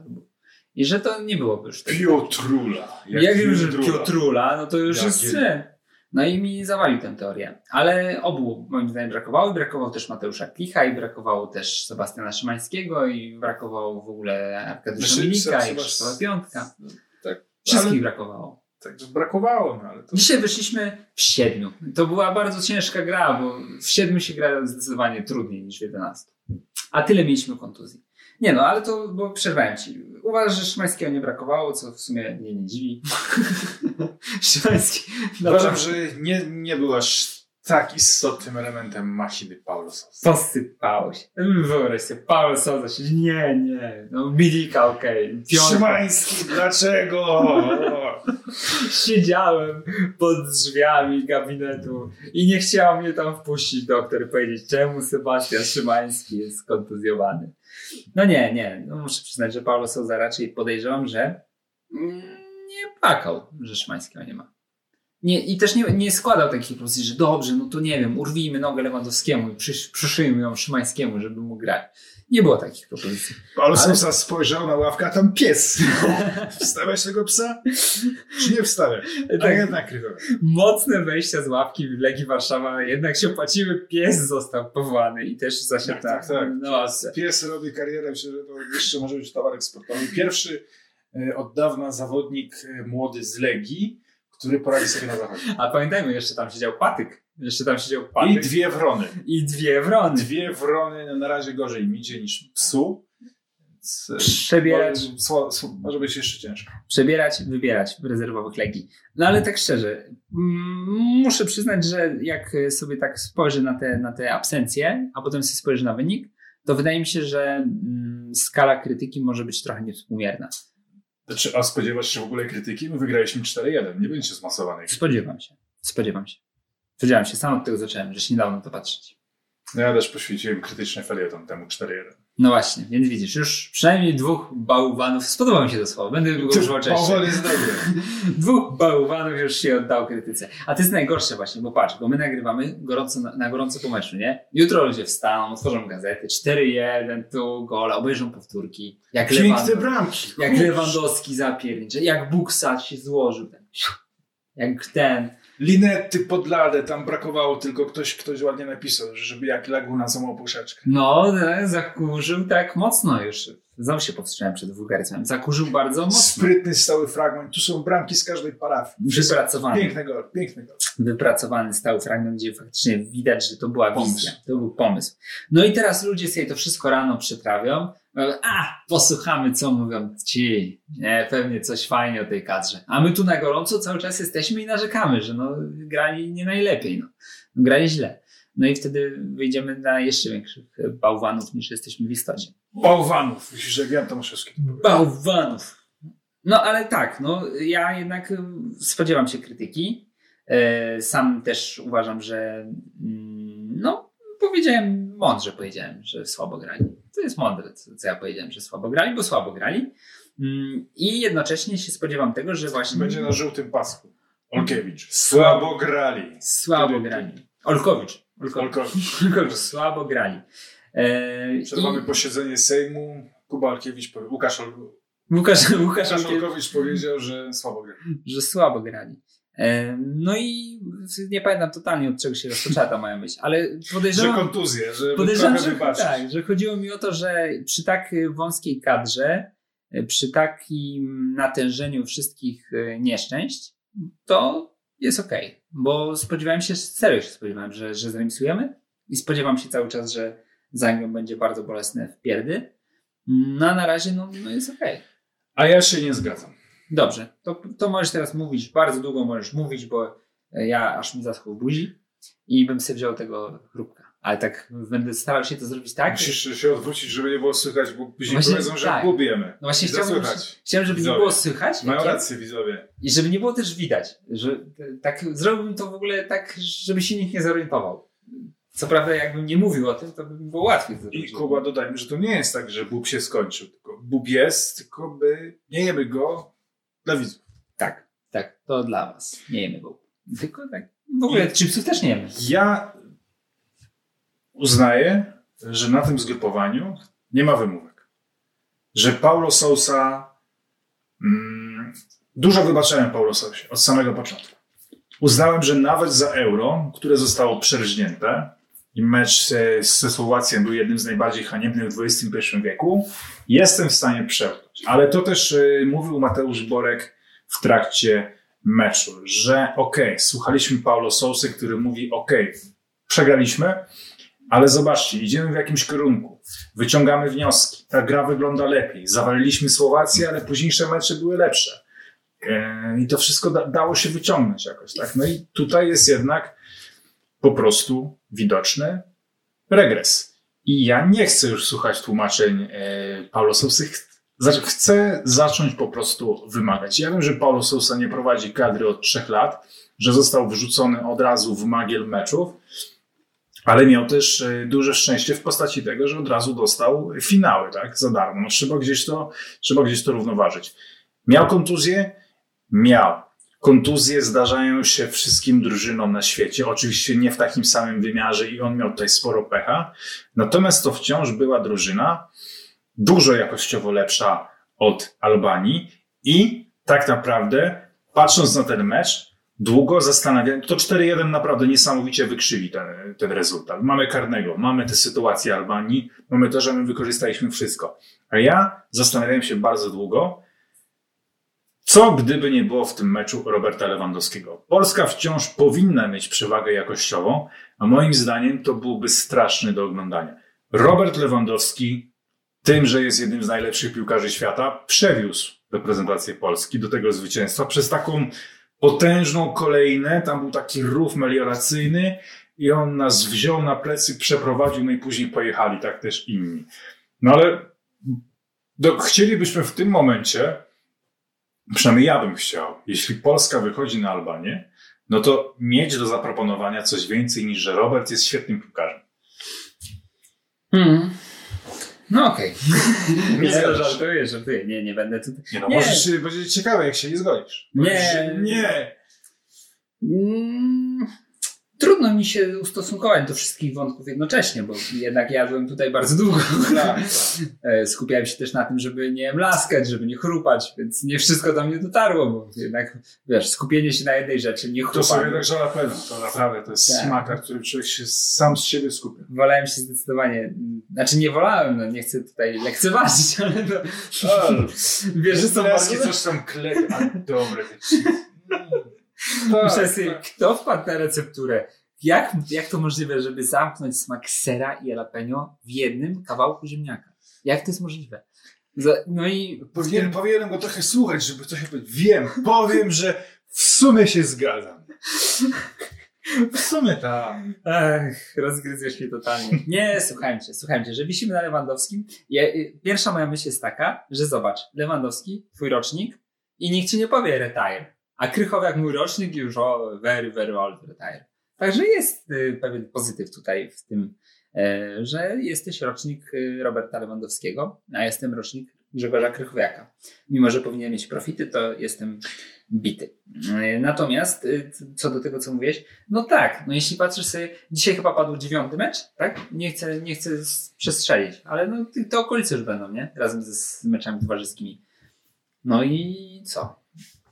I że to nie byłoby już tak. Piotrula. Jak wiem, że Piotrula. No to już Jak jest. No i mi zawalił tę teorię. Ale obu moim zdaniem brakowało. Brakowało też Mateusza Klicha i brakowało też Sebastiana Szymańskiego i brakowało w ogóle Arkadiusza Znaczy, Milika i Krzysztofa Piątka. Tak, Wszystkich brakowało. Tak brakowało, no ale to... Dzisiaj wyszliśmy w siedmiu. To była bardzo ciężka gra, bo w siedmiu się gra zdecydowanie trudniej niż w jedenastu. A tyle mieliśmy kontuzji. Nie no, ale to, bo przerwałem ci. Uważasz, że Szymańskiego nie brakowało, co w sumie mnie nie dziwi. Szymański. Uważam, że nie, nie był aż tak istotnym elementem machiny Paulo Sousa. Posypało się. Wyobraź sobie, Paweł Sosa się. Nie, nie. No, Milika, okej. Piątka. Szymański, dlaczego? Siedziałem pod drzwiami gabinetu i nie chciał mnie tam wpuścić doktor powiedzieć, czemu Sebastian Szymański jest kontuzjowany. No nie, nie. No muszę przyznać, że Paulo Souza raczej podejrzewam, że nie płakał, że Szymańskiego nie ma. Nie, I też nie, nie składał takich propozycji, że dobrze, no to nie wiem, urwijmy nogę Lewandowskiemu i przysz, przyszyjmy ją Szymańskiemu, żeby mógł grać. Nie było takich propozycji. Ale- Sousa spojrzał na ławkę, a tam pies. Wstawiać tego psa? Czy nie wstawiać? A Tak. jednak mocne wejścia z ławki w Legii Warszawa jednak się opłaciły. Pies został powołany i też zasiadł Tak, tak, tak. Pies robi karierę, myślę, że to jeszcze może być towarek sportowy. Pierwszy e, od dawna zawodnik e, młody z Legii, który poradzi sobie na zachodzie. A pamiętajmy, jeszcze tam siedział Patyk. Jeszcze tam siedział I Patyk. dwie wrony. I dwie wrony. Dwie wrony no, na razie gorzej mi idzie niż psu. e, Przebierać. Może, być jeszcze ciężko. przebierać, wybierać w rezerwowych Legii. No ale tak szczerze, mm, muszę przyznać, że jak sobie tak spojrzę na te, na te absencje, a potem sobie spojrzę na wynik, to wydaje mi się, że mm, skala krytyki może być trochę niewspółmierna. Znaczy, a spodziewasz się w ogóle krytyki? My wygraliśmy 4-1, nie będzie zmasowanej. Spodziewam się. Spodziewam się. Spodziewam się. Sam od tego zacząłem, że się nie dało na to patrzeć. No ja też poświęciłem krytyczny felieton temu 4-1. No właśnie, więc widzisz, już przynajmniej dwóch bałwanów, spodobało mi się to słowo, będę go używał częściej. Powoli jest dobry. Dwóch bałwanów już się oddało krytyce. A to jest najgorsze właśnie, bo patrz, bo my nagrywamy gorąco, na, na gorąco po meczu, nie? Jutro ludzie wstaną, otworzą gazety, 4-1, tu gola, obejrzą powtórki. Jak, Lewand- bramki. jak. Lewandowski zapiernicze, jak Buksat się złożył. Ten, jak ten. Linety pod ladę, tam brakowało tylko ktoś, ktoś ładnie napisał, żeby jak Laguna złamał puszeczkę. No, no, zakurzył tak mocno już. Znowu się powstrzymałem przed wulgaryzmem. Zakurzył bardzo mocno. Sprytny stały fragment. Tu są bramki z każdej parafii. Wypracowany. Piękny gol, piękny gol. wypracowany stały fragment, gdzie faktycznie widać, że to była Pomysł. wizja, to był pomysł. No i teraz ludzie sobie to wszystko rano przyprawią. A, posłuchamy, co mówią ci. Nie, pewnie coś fajnie o tej kadrze. A my tu na gorąco cały czas jesteśmy i narzekamy, że no, grali nie najlepiej. No. Grali źle. No i wtedy wyjdziemy na jeszcze większych bałwanów niż jesteśmy w istocie. Bałwanów. Myślisz, że Jan Tomaszewski. Bałwanów. No ale tak, no ja jednak y, spodziewam się krytyki. E, Sam też uważam, że mm, no powiedziałem, mądrze powiedziałem, że słabo grali. To jest mądre, co co ja powiedziałem, że słabo grali, bo słabo grali. Mm, I jednocześnie się spodziewam tego, że właśnie Będzie na żółtym pasku. Olkiewicz. Słabo grali. słabo grali. Olkowicz. Olkowicz. Olkowicz. Olkowicz. Słabo grali. E, Przerwamy i posiedzenie Sejmu. Kuba Olkiewicz Łukasz, Ol... Łukasz, Łukasz Łukasz Olkiewicz. Powiedział, że słabo grali. że słabo grali. No i nie pamiętam totalnie od czego się rozpoczęła ta moja myśl, ale Że podejrzewam, kontuzje, że podejrzewam że, wybaczyć. tak, że chodziło mi o to, że przy tak wąskiej kadrze, e, przy takim natężeniu wszystkich e, nieszczęść, to jest okej. Bo spodziewałem się, serio się spodziewałem, że, że zremisujemy i spodziewam się cały czas, że z Anglią będzie bardzo bolesne w pierdy. No a na razie no, no jest okej. A ja się nie zgadzam. Dobrze, to, to możesz teraz mówić, bardzo długo możesz mówić, bo e, ja aż mi zaschł buzi i bym sobie wziął tego chrupka. Ale tak będę starał się to zrobić tak. Musisz się odwrócić, żeby nie było słychać, bo później Właśnie powiedzą, że tak. gubiemy. No właśnie chciałbym, chciałem, żeby nie Widzowie. było słychać Mają rację widzowie. i żeby nie było też widać. Że, tak, zrobiłbym to w ogóle tak, żeby się nikt nie zorientował. Co prawda, jakbym nie mówił o tym, to by było łatwiej. I. Kuba dodajmy, że to nie jest tak, że bób się skończył. Tylko bób jest, tylko by nie jemy go dla widzów. Tak, tak, to dla was. Nie jemy go. Tylko tak. W ogóle chipsów też nie jemy. Ja uznaję, że na tym zgrupowaniu nie ma wymówek. Że Paulo Sousa. Mm, dużo wybaczałem Paulo Sousie od samego początku. Uznałem, że nawet za euro, które zostało przerżnięte, i mecz ze Słowacją był jednym z najbardziej haniebnych w XXI wieku, jestem w stanie przełknąć. Ale to też e, mówił Mateusz Borek w trakcie meczu, że okej, słuchaliśmy Paulo Sousy, który mówi okej, przegraliśmy, ale zobaczcie, idziemy w jakimś kierunku, wyciągamy wnioski, ta gra wygląda lepiej, zawaliliśmy Słowację, ale późniejsze mecze były lepsze. E, I to wszystko da, dało się wyciągnąć jakoś, tak? No i tutaj jest jednak po prostu widoczny regres. I ja nie chcę już słuchać tłumaczeń e, Paulo Sousy. Ch- Znaczy, chcę zacząć po prostu wymagać. Ja wiem, że Paulo Sousa nie prowadzi kadry od trzech lat, że został wrzucony od razu w magiel meczów, ale miał też e, duże szczęście w postaci tego, że od razu dostał finały, tak, za darmo. No, trzeba, gdzieś to, trzeba gdzieś to równoważyć. Miał kontuzję? Miał. Kontuzje zdarzają się wszystkim drużynom na świecie. Oczywiście nie w takim samym wymiarze i on miał tutaj sporo pecha. Natomiast to wciąż była drużyna dużo jakościowo lepsza od Albanii i tak naprawdę, patrząc na ten mecz, długo zastanawiałem, to 4-1 naprawdę niesamowicie wykrzywi ten, ten rezultat. Mamy karnego, mamy tę sytuację Albanii, mamy to, że my wykorzystaliśmy wszystko. A ja zastanawiałem się bardzo długo, co gdyby nie było w tym meczu Roberta Lewandowskiego? Polska wciąż powinna mieć przewagę jakościową, a moim zdaniem to byłby straszny do oglądania. Robert Lewandowski tym, że jest jednym z najlepszych piłkarzy świata, przewiózł reprezentację Polski do tego zwycięstwa przez taką potężną kolejnę. Tam był taki rów melioracyjny i on nas wziął na plecy, przeprowadził, no i później pojechali, tak też inni. No ale do, chcielibyśmy w tym momencie, przynajmniej ja bym chciał, jeśli Polska wychodzi na Albanię, no to mieć do zaproponowania coś więcej niż, że Robert jest świetnym piłkarzem. Hmm. No okej. Nie Nie, zgadzasz się? żartuję, żartuję. Nie, nie będę tutaj. Nie no, Nie. możesz, będzie ciekawe, jak się nie zgodzisz. Nie. Powiesz, że Nie. Mm, trudno mi się ustosunkować do wszystkich wątków jednocześnie, bo jednak jadłem tutaj bardzo długo. Tak, E, Skupiałem się też na tym, żeby nie mlaskać, żeby nie chrupać, więc nie wszystko do mnie dotarło, bo jednak, wiesz, skupienie się na jednej rzeczy, nie To sobie chrupanie. tak żala pewno. To naprawdę, to jest Tak. smak, na którym człowiek się sam z siebie skupia. Wolałem się zdecydowanie, znaczy nie wolałem, no nie chcę tutaj lekceważyć, ale no, wiesz, że są bardzo... Coś tam klei, a dobre. Myślę Tak, sobie, tak. kto wpadł na recepturę? Jak, jak to możliwe, żeby zamknąć smak sera i jalapeno w jednym kawałku ziemniaka? Jak to jest możliwe? No i Powinien, powinienem go trochę słuchać, żeby coś opowiedzieć. Wiem, powiem, że w sumie się zgadzam. W sumie tak. Ech, rozgryzłeś mnie totalnie. Nie, słuchajcie, słuchajcie, że wisimy na Lewandowskim. Ja, y, pierwsza moja myśl jest taka, że zobacz, Lewandowski, twój rocznik i nikt ci nie powie retire. A Krychowiak mój rocznik już o, very, very old retire. Także jest y, pewien pozytyw tutaj w tym, e, że jesteś rocznik y, Roberta Lewandowskiego, a jestem rocznik Grzegorza Krychowiaka. Mimo, że powinien mieć profity, to jestem bity. E, Natomiast y, co do tego, co mówiłeś, no tak, no jeśli patrzysz sobie, dzisiaj chyba padł dziewiąty mecz, tak? Nie chcę, nie chcę przestrzelić, ale no te- okolice już będą, nie? Razem ze, z meczami towarzyskimi. No i co?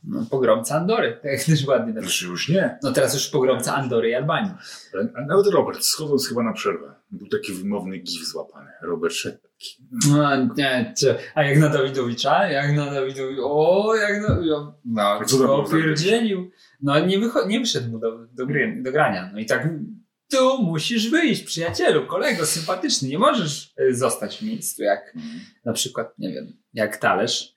No, pogromca Andory, tak jak też ładnie napisał. Już, już nie. No teraz już pogromca Andory i Albanii. Nawet Robert, schodząc chyba na przerwę, był taki wymowny gif złapany. Robert szedł taki. No, nie, czy, a jak na Dawidowicza? Jak na Dawidowicza? O, jak na... No, A co to opierdzielił. No nie, wycho- nie wyszedł mu do, do, gry, do grania. No i tak tu musisz wyjść, przyjacielu, kolego, sympatyczny. Nie możesz y, zostać w miejscu jak na przykład, nie wiem, jak talerz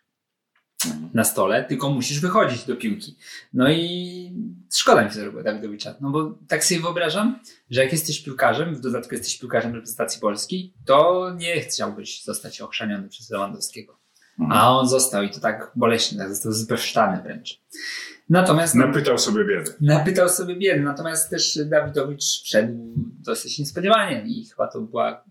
na stole, tylko musisz wychodzić do piłki. No i szkoda mi się zrobiło Dawidowicza, no bo tak sobie wyobrażam, że jak jesteś piłkarzem, w dodatku jesteś piłkarzem reprezentacji Polski, to nie chciałbyś zostać ochrzaniony przez Lewandowskiego. A on został i to tak boleśnie, tak został zbesztany wręcz. Natomiast Napytał sobie biedę. napytał sobie biedy, natomiast też Dawidowicz wszedł dosyć niespodziewanie i chyba to była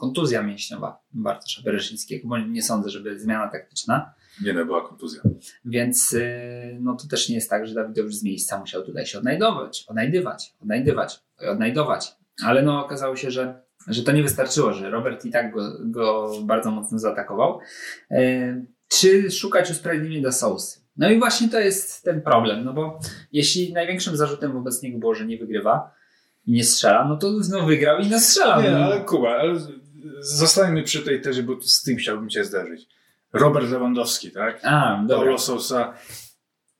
kontuzja mięśniowa Bartosza Bereszyńskiego, bo nie sądzę, żeby zmiana taktyczna. Nie, no była kontuzja. Więc yy, no to też nie jest tak, że Dawidowicz z miejsca musiał tutaj się odnajdować, odnajdywać, odnajdywać, odnajdować. Ale no okazało się, że, że to nie wystarczyło, że Robert i tak go, go bardzo mocno zaatakował. Yy, czy szukać usprawiedliwień dla Sousy? No i właśnie to jest ten problem, no bo jeśli największym zarzutem wobec niego było, że nie wygrywa i nie strzela, no to no wygrał i nastrzelał. Nie, no. ale Kuba, ale zostańmy przy tej tezie, bo tu z tym chciałbym cię zderzyć. Robert Lewandowski, tak? A, dobra. Paulo Sousa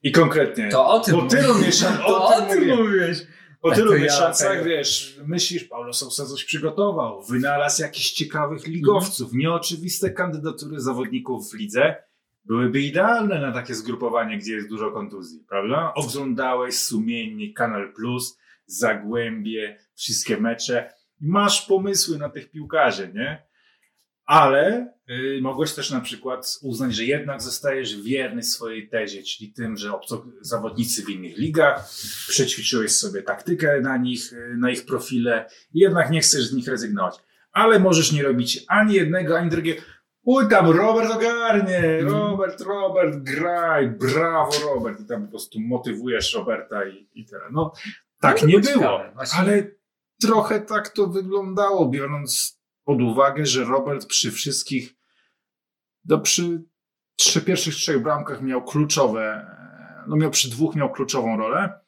i konkretnie. To o tym po tylu miesiącach, To o tym o tym mówiłeś. Po tylu to ja wiesz, myślisz, Paulo Sousa coś przygotował, wynalazł jakichś ciekawych ligowców, Mhm. nieoczywiste kandydatury zawodników w lidze byłyby idealne na takie zgrupowanie, gdzie jest dużo kontuzji, prawda? Oglądałeś sumiennie Kanal Plus, Zagłębie, wszystkie mecze masz pomysły na tych piłkarzy, nie? Ale y, mogłeś też na przykład uznać, że jednak zostajesz wierny swojej tezie, czyli tym, że obco- zawodnicy w innych ligach, przećwiczyłeś sobie taktykę na nich, y, na ich profile jednak nie chcesz z nich rezygnować. Ale możesz nie robić ani jednego, ani drugiego. Uj, tam Robert ogarnie, Robert, Robert, graj, brawo Robert. I tam po prostu motywujesz Roberta i, i tyle. No, tak No, nie było, ciekawe, ale trochę tak to wyglądało, biorąc pod uwagę, że Robert przy wszystkich, no przy trzy pierwszych trzech bramkach miał kluczowe, no miał przy dwóch miał kluczową rolę,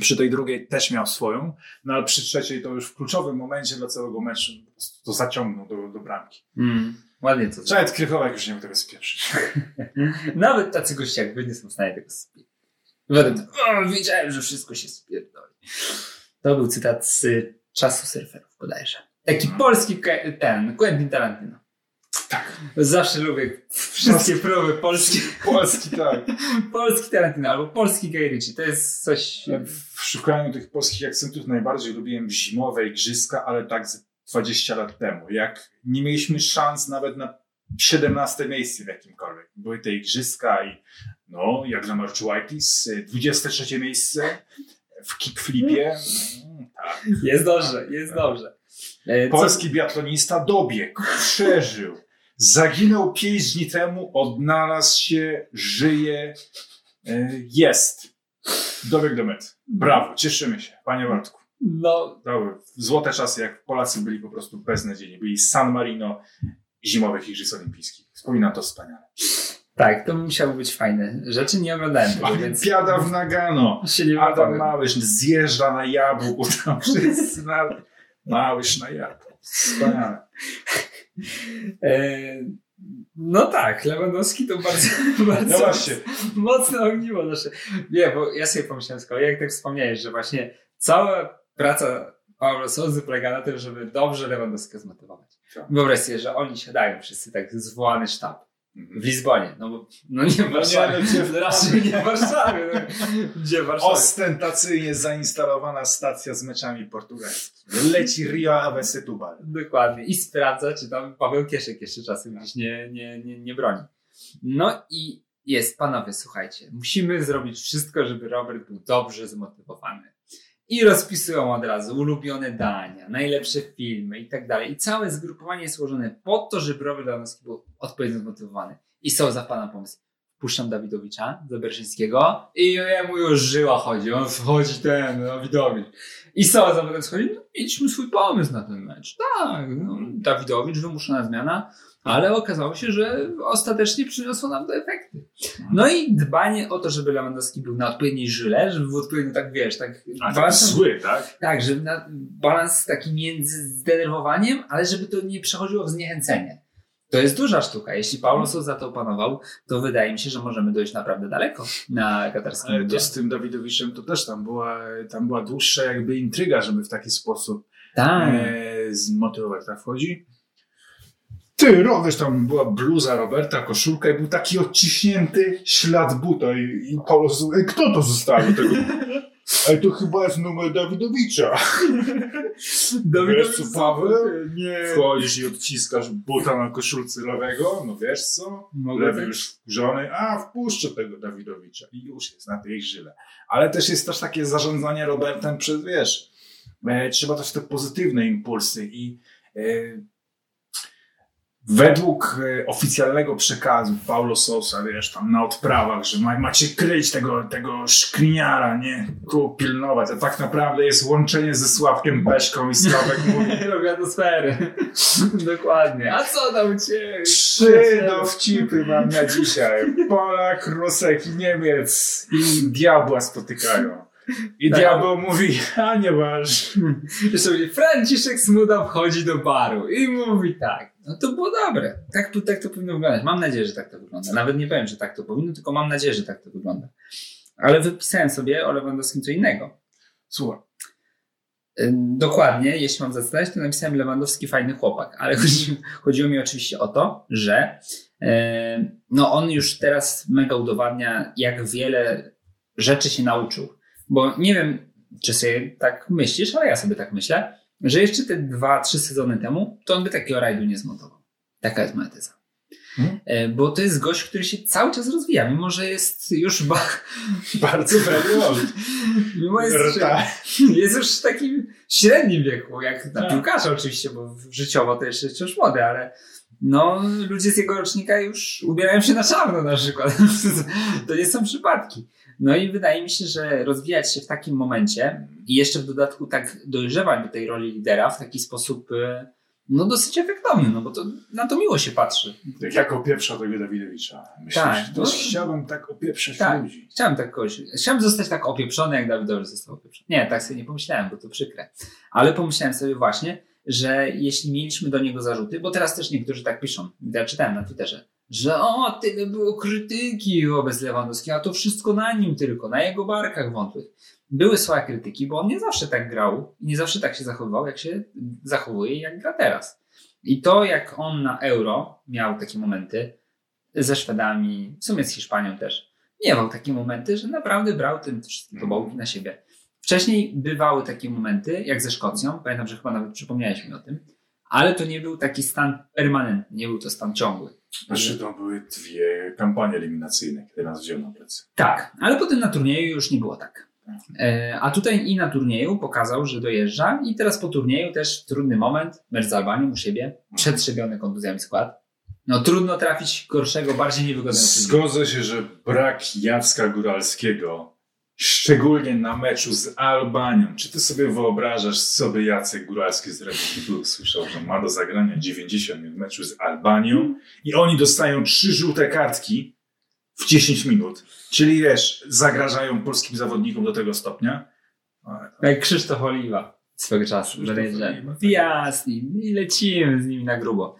przy tej drugiej też miał swoją, no ale przy trzeciej to już w kluczowym momencie dla całego meczu to zaciągnął do, do bramki. Mm, ładnie to zrobił. Nawet Krychowiak już nie mógł tego spieprzyć. Nawet tacy goście jak wy nie są w stanie tego o, wiedziałem, że wszystko się spierdoli. To był cytat z czasu surferów bodajże. Taki polski ten, Quentin Tarantino. Tak. Zawsze lubię wszystkie próby polskie. Polski, tak. polski Tarantino albo polski Guy Ritchie. To jest coś... W szukaniu tych polskich akcentów najbardziej lubiłem zimowe igrzyska, ale tak z 20 lat temu. Jak nie mieliśmy szans nawet na 17 miejsce w jakimkolwiek. Były te igrzyska i no, jak na Marczułajtis, 23 miejsce w kickflipie. Mm, tak. Jest dobrze, jest dobrze. E, co- Polski biatlonista dobiegł, przeżył. Zaginął 5 dni temu, odnalazł się, żyje, e, jest. Dobiegł do mety. Brawo, cieszymy się, panie Bartku. No, Brawo. Złote czasy, jak Polacy byli po prostu beznadziejni. Byli San Marino zimowych Igrzysk Olimpijskich. Wspominam to wspaniale. tak, to musiało być fajne. Rzeczy nie oglądałem tego, więc Olimpiada w Nagano. się nie Adam. Małysz zjeżdża na jabłku, tam wszyscy na... Małysz na jabłku. Wspaniale. E, no tak, Lewandowski to bardzo, bardzo No właśnie. mocne ogniwo nasze. Nie, bo ja sobie pomyślałem kolei, jak tak wspomniałeś, że właśnie cała praca Paulo Souzy polega na tym, żeby dobrze Lewandowskiego zmotywować. Tak. Wyobraź sobie, że oni siadają wszyscy tak zwołany sztab w Lizbonie, no bo no nie w No nie, Warszawie, no w- raczej nie w Warszawie, no, gdzie w Warszawie. Ostentacyjnie zainstalowana stacja z meczami portugalskimi. Leci Rio Ave Setúbal. Dokładnie. I sprawdza, czy tam Paweł Kieszek jeszcze czasem gdzieś nie, nie, nie, nie broni. No i jest, panowie, słuchajcie, musimy zrobić wszystko, żeby Robert był dobrze zmotywowany. I rozpisują od razu ulubione dania, najlepsze filmy i tak dalej. I całe zgrupowanie jest złożone po to, żeby Robert Lewandowski był odpowiednio zmotywowany. I są za pana pomysł. Wpuszczam Dawidowicza, Zaberszyńskiego i jemu już żyła chodzi. On wchodzi ten, Dawidowicz. I Soła zapotem schodzi, no mieliśmy swój pomysł na ten mecz. Tak, no, Dawidowicz, wymuszona zmiana, ale okazało się, że ostatecznie przyniosło nam te efekty. No i dbanie o to, żeby Lewandowski był na odpowiedniej żyle, żeby był odpowiednio tak, wiesz, tak... A balans- zły, tak? tak, żeby na, balans taki między zdenerwowaniem, ale żeby to nie przechodziło w zniechęcenie. To jest duża sztuka. Jeśli Paulo Sousa to opanował, to wydaje mi się, że możemy dojść naprawdę daleko na katarskim Ale to z tym Dawidowiczem to też tam była, tam była dłuższa jakby intryga, żeby w taki sposób Tak. e, zmotywować. Tak wchodzi? Ty, ro- wiesz, tam była bluza Roberta, koszulka i był taki odciśnięty ślad buta i, i Paulo Sousa, Ej, kto to zostawił tego? Ej, to chyba jest numer Dawidowicza. Wiesz co, Paweł? Nie. Wchodzisz i odciskasz buta na koszulce lewego, no wiesz co? Mogę Lewy tak? już wkurzony, a wpuszczę tego Dawidowicza i już jest na tej żyle. Ale też jest też takie zarządzanie Robertem przez, wiesz, e, trzeba też te pozytywne impulsy i e, według e, oficjalnego przekazu Paulo Sousa, wiesz, tam na odprawach, że ma, macie kryć tego, tego szkliniara, nie? Tu pilnować, a tak naprawdę jest łączenie ze Sławkiem Peszką i Sławek mówi Nie robię atmosfery. Dokładnie. A co tam ciebie? Trzy dowcipy mam na dzisiaj. Polak, Rusek i Niemiec i diabła spotykają. I Tak. diabeł mówi, a nie waż. Jeszcze mówi, Franciszek Smuda wchodzi do baru i mówi tak. No to było dobre. Tak, tak to powinno wyglądać. Mam nadzieję, że tak to wygląda. Nawet nie powiem, że tak to powinno, tylko mam nadzieję, że tak to wygląda. Ale wypisałem sobie o Lewandowskim co innego. Słuchaj, Ym, Dokładnie, jeśli mam zacytować, to napisałem Lewandowski fajny chłopak, ale chodzi, chodziło mi oczywiście o to, że e, no on już teraz mega udowadnia, jak wiele rzeczy się nauczył. Bo nie wiem, czy sobie tak myślisz, ale ja sobie tak myślę, że jeszcze te dwa, trzy sezony temu, to on by takiego rajdu nie zmontował. Taka jest moja teza. Hmm? E, Bo to jest gość, który się cały czas rozwija, mimo że jest już ba- bardzo fajnie mimo jest, że Rta. jest już w takim średnim wieku, jak na Tak. piłkarza oczywiście, bo życiowo to jeszcze wciąż młody, ale no, ludzie z jego rocznika już ubierają się na czarno na przykład. To nie są przypadki. No i wydaje mi się, że rozwijać się w takim momencie i jeszcze w dodatku tak dojrzewać do tej roli lidera w taki sposób e, no dosyć efektowny, no bo to na to miło się patrzy. Tak jak opieprza tego Dawidowicza. Myślisz, Tak. też chciałbym tak opieprzać Tak. ludzi. Chciałem tak kogoś, chciałem zostać tak opieprzony, jak Dawidowicz został opieprzony. Nie, tak sobie nie pomyślałem, bo to przykre. Ale pomyślałem sobie właśnie, że jeśli mieliśmy do niego zarzuty, bo teraz też niektórzy tak piszą, ja czytałem na Twitterze, że o, tyle było krytyki wobec Lewandowskiego, a to wszystko na nim tylko, na jego barkach wątłych. Były słowa krytyki, bo on nie zawsze tak grał i nie zawsze tak się zachowywał, jak się zachowuje jak gra teraz. I to, jak on na euro miał takie momenty ze Szwedami, w sumie z Hiszpanią też, miewał takie momenty, że naprawdę brał tym wszystkie tobołki na siebie. Wcześniej bywały takie momenty, jak ze Szkocją, pamiętam, że chyba nawet przypomniałeś mi o tym, ale to nie był taki stan permanentny, nie był to stan ciągły. Znaczy to były dwie kampanie eliminacyjne, kiedy nas wziął na plecy. Tak, ale potem na turnieju już nie było tak. E, A tutaj i na turnieju pokazał, że dojeżdża i teraz po turnieju też trudny moment, mecz z Albanią u siebie, przetrzebiony kontuzjami skład. No trudno trafić gorszego, bardziej niewygodnego. Zgodzę się, że brak Jacka Góralskiego, szczególnie na meczu z Albanią. Czy ty sobie wyobrażasz, co by Jacek Góralski z Red Bull usłyszał, że ma do zagrania 90 minut meczu z Albanią i oni dostają trzy żółte kartki w 10 minut. Czyli wiesz, zagrażają polskim zawodnikom do tego stopnia. Jak Krzysztof Oliwa swego czasu, tak. ja z nim i lecimy z nimi na grubo.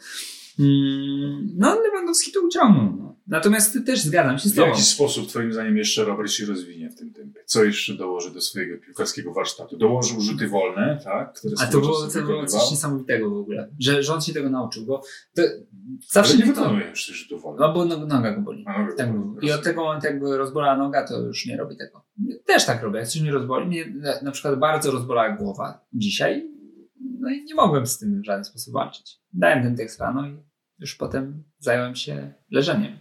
Mm, No Lewandowski to uciągnął. Natomiast też zgadzam się z W tobą. jaki sposób, twoim zdaniem, jeszcze Robert się rozwinie w tym tempie? Co jeszcze dołoży do swojego piłkarskiego warsztatu? Dołożył rzuty wolne, tak? Które A to było, to było coś niesamowitego w ogóle, że, że on się tego nauczył, bo to zawsze Ale nie wykonuje już tych rzutów wolnych. No bo no- noga go boli. A nogę Tak boli. I od tego momentu, jak go rozbolała noga, to już nie robi tego. Też tak robię. Jak coś mnie rozboli, mnie na- na przykład bardzo rozbolała głowa dzisiaj, no i nie mogłem z tym w żaden sposób walczyć. Dałem ten tekst rano i już potem zająłem się leżeniem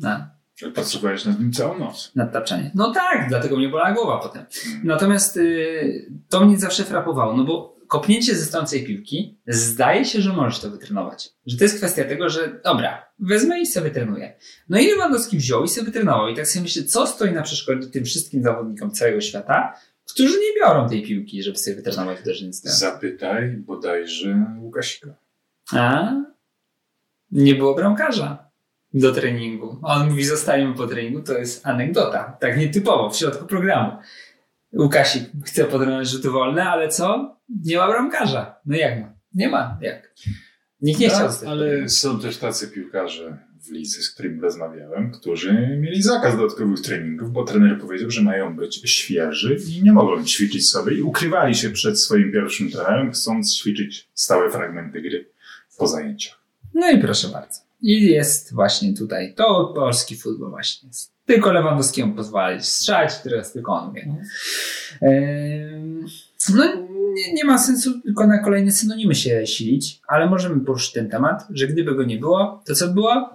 na Pracowałeś nad nim całą noc. nadtaczanie. No tak, dlatego mnie bolała głowa potem. Mm. Natomiast y, to mnie zawsze frapowało, no bo kopnięcie ze stojącej piłki zdaje się, że możesz to wytrenować. Że to jest kwestia tego, że dobra, wezmę i sobie trenuję. No i Lewandowski wziął i sobie trenował. I tak sobie myślę, co stoi na przeszkodzie tym wszystkim zawodnikom całego świata, którzy nie biorą tej piłki, żeby sobie wytrenować uderzenie. Zapytaj bodajże Łukasika. A? Nie było bramkarza do treningu. A On mówi, zostajemy po treningu, to jest anegdota. Tak nietypowo, w środku programu. Łukasik chce potrenować rzuty wolne, ale co? Nie ma bramkarza. No jak ma? Nie ma. Jak? Nikt nie chciał Tak, zostać. ale są też tacy piłkarze w lidze, z którymi rozmawiałem, którzy mieli zakaz dodatkowych treningów, bo trener powiedział, że mają być świeży i nie mogą ćwiczyć sobie i ukrywali się przed swoim pierwszym trenerem, chcąc ćwiczyć stałe fragmenty gry po zajęciach. No i proszę bardzo. I jest właśnie tutaj. To polski futbol właśnie jest. Tylko Lewandowskiemu pozwalać strzelać, teraz tylko on wie. Ehm, No nie, nie ma sensu tylko na kolejne synonimy się silić, ale możemy poruszyć ten temat, że gdyby go nie było, to co by było?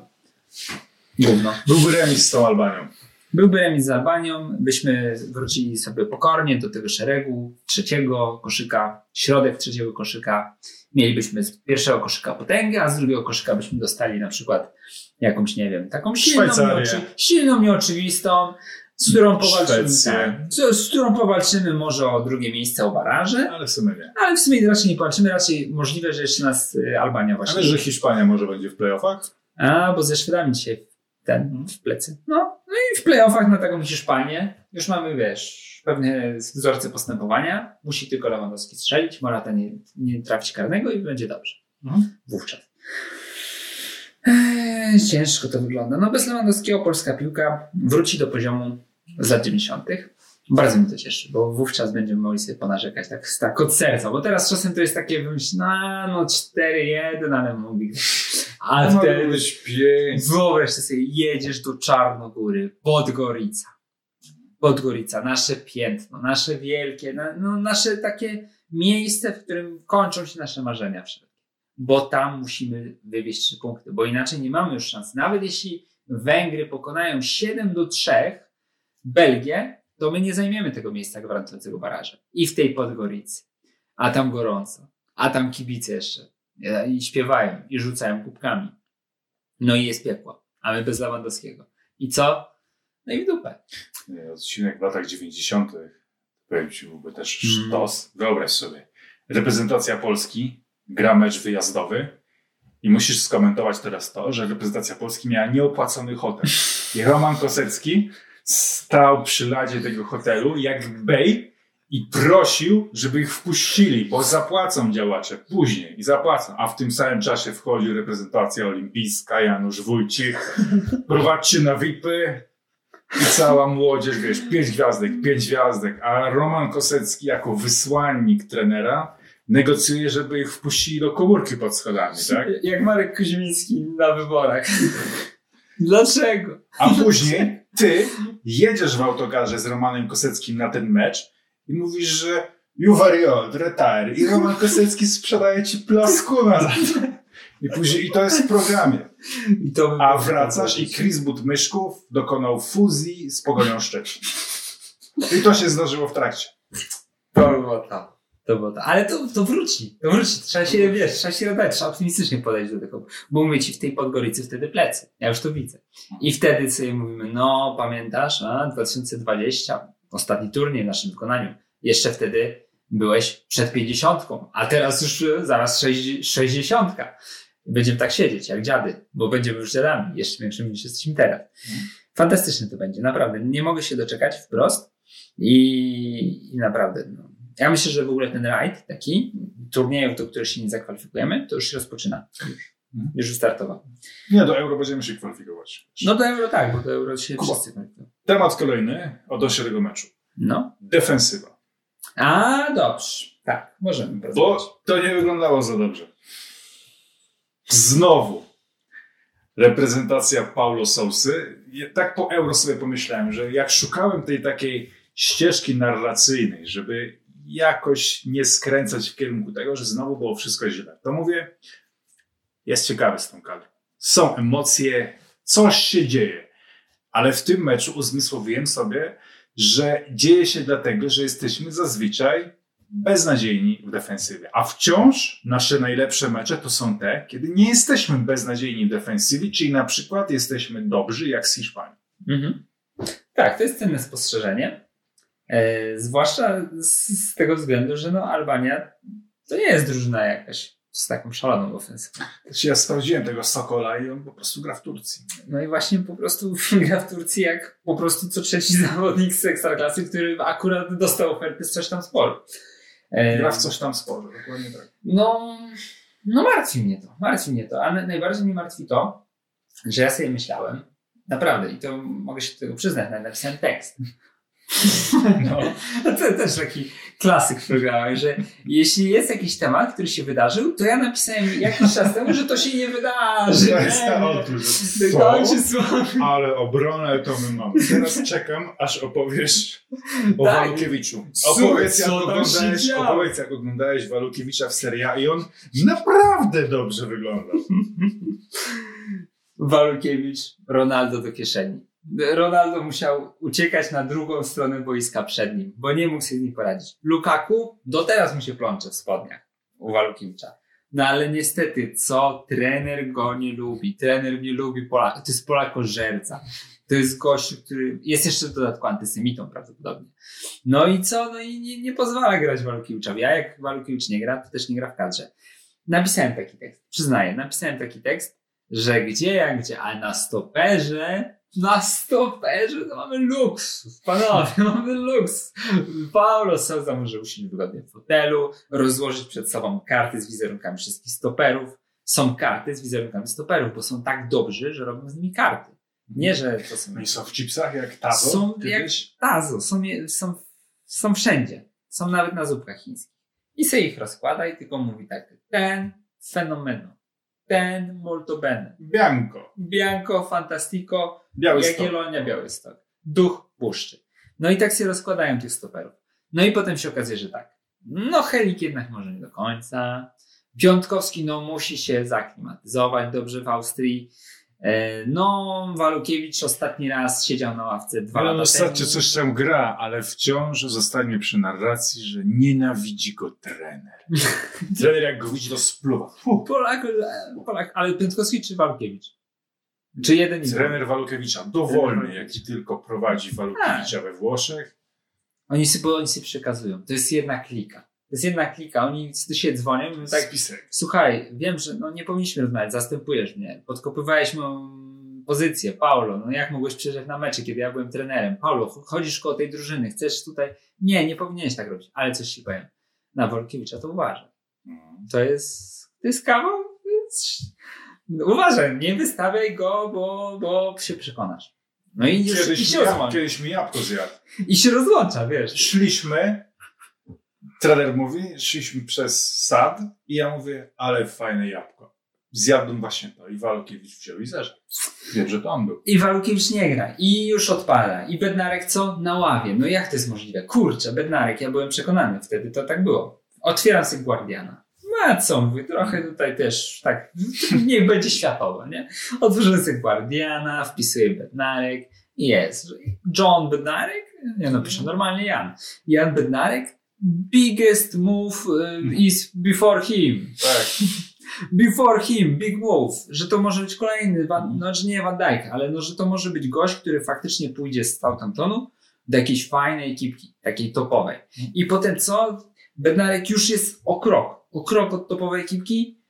Gówno. Byłby remis z tą Albanią. Byłby remis z Albanią, byśmy wrócili sobie pokornie do tego szeregu trzeciego koszyka, środek trzeciego koszyka. Mielibyśmy z pierwszego koszyka potęgę, a z drugiego koszyka byśmy dostali na przykład jakąś, nie wiem, taką silną, nieoczy, silną nieoczywistą, z którą powalczymy, tak, z, z którą powalczymy może o drugie miejsce o baraże, Ale w sumie nie. ale w sumie raczej nie powalczymy, raczej możliwe, że jeszcze nas y, Albania właśnie. Ale że Hiszpania może będzie w playoffach? A, bo ze Szwedami dzisiaj ten w plecy. No, no i w playoffach na taką Hiszpanię już mamy, wiesz, pewne wzorce postępowania. Musi tylko Lewandowski strzelić, Morata nie, nie trafić karnego i będzie dobrze. Mhm. Wówczas. Eee, ciężko to wygląda. No bez Lewandowskiego polska piłka wróci do poziomu z lat 90. Bardzo mnie to cieszy, bo wówczas będziemy mogli sobie ponarzekać tak, tak od serca, bo teraz czasem to jest takie wymyśl, no, no 4-1, ale mogli. A No, wtedy być pięć. Wyobraź sobie, jedziesz do Czarnogóry, Podgorica. Podgorica, nasze piętno, nasze wielkie, no, nasze takie miejsce, w którym kończą się nasze marzenia wszelkie. Bo tam musimy wywieźć trzy punkty, bo inaczej nie mamy już szans. Nawet jeśli Węgry pokonają 7 do 3 Belgię, to my nie zajmiemy tego miejsca gwarantującego baraża. I w tej Podgoricy. A tam gorąco. A tam kibice jeszcze. I śpiewają, i rzucają kubkami. No i jest piekło. A my bez Lewandowskiego. I co? No i w dupę. Odcinek w latach 90. powiem Ci, byłby też Mm. sztos. Wyobraź sobie. Reprezentacja Polski gra mecz wyjazdowy i musisz skomentować teraz to, że reprezentacja Polski miała nieopłacony hotel. I Roman Kosecki stał przy ladzie tego hotelu jak bej i prosił, żeby ich wpuścili, bo zapłacą działacze później i zapłacą. A w tym samym czasie wchodzi reprezentacja olimpijska, Janusz Wójcik, prowadźcie na VIPy, i cała młodzież, wiesz, pięć gwiazdek, pięć gwiazdek, a Roman Kosecki jako wysłannik trenera negocjuje, żeby ich wpuścili do komórki pod schodami, tak? Jak Marek Kuźmiński na wyborach. Dlaczego? A później ty jedziesz w autokarze z Romanem Koseckim na ten mecz i mówisz, że you wariot, retire. I Roman Kosecki sprzedaje ci plaskuna za to. I później, i to jest w programie. I to by A wracasz i Chris Budmyszków dokonał fuzji z Pogonią Szczecin. I to się zdarzyło w trakcie. To było to. To było to. Ale to, to wróci. To wróci. Trzeba się, wiesz, trzeba się radać, trzeba optymistycznie podejść do tego. Bo umie ci w tej Podgoricy wtedy plecy. Ja już to widzę. I wtedy sobie mówimy, no pamiętasz, a 2020, ostatni turniej w naszym wykonaniu. Jeszcze wtedy byłeś przed 50, a teraz już e, zaraz 60. Będziemy tak siedzieć, jak dziady, bo będziemy już dziadami, jeszcze większymi niż jesteśmy teraz. Fantastyczne to będzie, naprawdę. Nie mogę się doczekać wprost i, i naprawdę, no. Ja myślę, że w ogóle ten rajd taki, turniejów, do których się nie zakwalifikujemy, to już się rozpoczyna. Już, już wystartował. Nie, do Euro będziemy się kwalifikować. No do euro tak, bo do euro się Kuba. wszyscy kwalifikują. Temat kolejny odnośnie tego meczu. No. Defensywa. A, dobrze. Tak, możemy. Bo to nie wyglądało za dobrze. Znowu reprezentacja Paulo Sousy. Tak po euro sobie pomyślałem, że jak szukałem tej takiej ścieżki narracyjnej, żeby jakoś nie skręcać w kierunku tego, że znowu było wszystko źle, to mówię, jest ciekawy z tą kadrą. Są emocje, coś się dzieje, ale w tym meczu uzmysłowiłem sobie, że dzieje się dlatego, że jesteśmy zazwyczaj beznadziejni w defensywie. A wciąż nasze najlepsze mecze to są te, kiedy nie jesteśmy beznadziejni w defensywie, czyli na przykład jesteśmy dobrzy jak z Hiszpanii. Mhm. Tak, to jest cenne spostrzeżenie. E, zwłaszcza z, z tego względu, że no Albania to nie jest drużyna jakaś z taką szaloną ofensywą. Znaczy, Ja sprawdziłem tego Sokola i on po prostu gra w Turcji. No i właśnie po prostu gra w Turcji jak po prostu co trzeci zawodnik z Ekstraklasy, który akurat dostał oferty z coś tam sporo. E, Gra w coś tam sporo, dokładnie tak. No, no martwi mnie to, martwi mnie to, ale najbardziej mnie martwi to, że ja sobie myślałem, naprawdę, i to mogę się do tego przyznać, nawet napisałem tekst. No. To też taki klasyk w programie, że jeśli jest jakiś temat, który się wydarzył, to ja napisałem jakiś czas temu, że to się nie wydarzy. To jest ta otóż, co? Ale obronę to my mamy. Teraz czekam, aż opowiesz o Tak. Walukiewiczu. Opowiedz jak, oglądałeś, opowiedz, jak oglądałeś Walukiewicza w Serie A i on naprawdę dobrze wyglądał. Walukiewicz, Ronaldo do kieszeni. Ronaldo musiał uciekać na drugą stronę boiska przed nim, bo nie mógł sobie z nim poradzić. Lukaku do teraz mu się plącze w spodniach u Walukiewicza. No ale niestety, co trener go nie lubi? Trener nie lubi Polaka. To jest Polakożerca. To jest gość, który jest jeszcze w dodatku antysemitą prawdopodobnie. No i co? No i nie, nie pozwala grać Walukiewiczowi. A jak Walukiewicz nie gra, to też nie gra w kadrze. Napisałem taki tekst. Przyznaję, napisałem taki tekst, że gdzie jak gdzie, ale na stoperze, na stoperze to mamy luks. Panowie, mamy luks. Paulo Sousa może usiąść wygodnie w fotelu, rozłożyć przed sobą karty z wizerunkami wszystkich stoperów. Są karty z wizerunkami stoperów, bo są tak dobrzy, że robią z nimi karty. Nie, że to są... No i są w chipsach jak Tazo. Są jak kiedyś. tazo, są, są, są wszędzie. Są nawet na zupkach chińskich. I sobie ich rozkłada i tylko mówi tak, ten fenomeno, ten molto bene, Bianco. bianco fantastico, Biały stok. Jagiellonia, Białystok, duch puszczy. No i tak się rozkładają tych stoperów. No i potem się okazuje, że tak, no Helik jednak może nie do końca, Piątkowski no musi się zaklimatyzować dobrze w Austrii, No, Walukiewicz ostatni raz siedział na ławce dwa Ale lata ostatnio temu. coś tam gra, ale wciąż zostańmy przy narracji, że nienawidzi go trener. trener jak go widzi, to spluwa. Polak, e, Polak, ale Piątkowski czy Walukiewicz? Czy jeden i? Trener Walukiewicza, dowolny, jaki tylko prowadzi Walukiewicza Tak. we Włoszech. Oni sobie, oni sobie przekazują. To jest jedna klika. To jest jedna klika. Oni się dzwonią i mówią tak, Spisek. słuchaj, wiem, że no nie powinniśmy rozmawiać, zastępujesz mnie. Podkopywałeś moją pozycję. Paulo, no jak mogłeś przyjeżdżać na mecze, kiedy ja byłem trenerem? Paulo, ch- chodzisz koło tej drużyny, chcesz tutaj... Nie, nie powinieneś tak robić, ale coś ci powiem. Na Wolkiewicza to uważaj. Mhm. To jest, to jest kawał. jest- Uważaj, nie wystawiaj go, bo, bo się przekonasz. No i, już, i, Kiedyś, się mi, rozłącza. kiedyś mi jabłko zjadł. I się rozłącza, wiesz. Szliśmy trener mówi, szliśmy przez sad i ja mówię, ale fajne jabłko. Zjadłem właśnie to i Walukiewicz wziął i zeżarł. Wiem, że to on był. I Walukiewicz nie gra. I już odpada. I Bednarek co? Na ławie. No jak to jest możliwe? Kurczę, Bednarek, ja byłem przekonany wtedy, to tak było. Otwieram sobie Guardiana. No a co, mówię, trochę tutaj też tak, niech będzie światowo, nie? Otworzę sobie Guardiana, wpisuję Bednarek jest. John Bednarek? Nie no, piszę normalnie Jan. Jan Bednarek? Biggest move y, is before him. Tak. Before him, big move, że to może być kolejny, Van, no, że nie Van Dijk, ale no, że to może być gość, który faktycznie pójdzie z Southamptonu do jakiejś fajnej ekipki, takiej topowej. I potem co? Bednarek już jest o krok, o krok od topowej ekipki,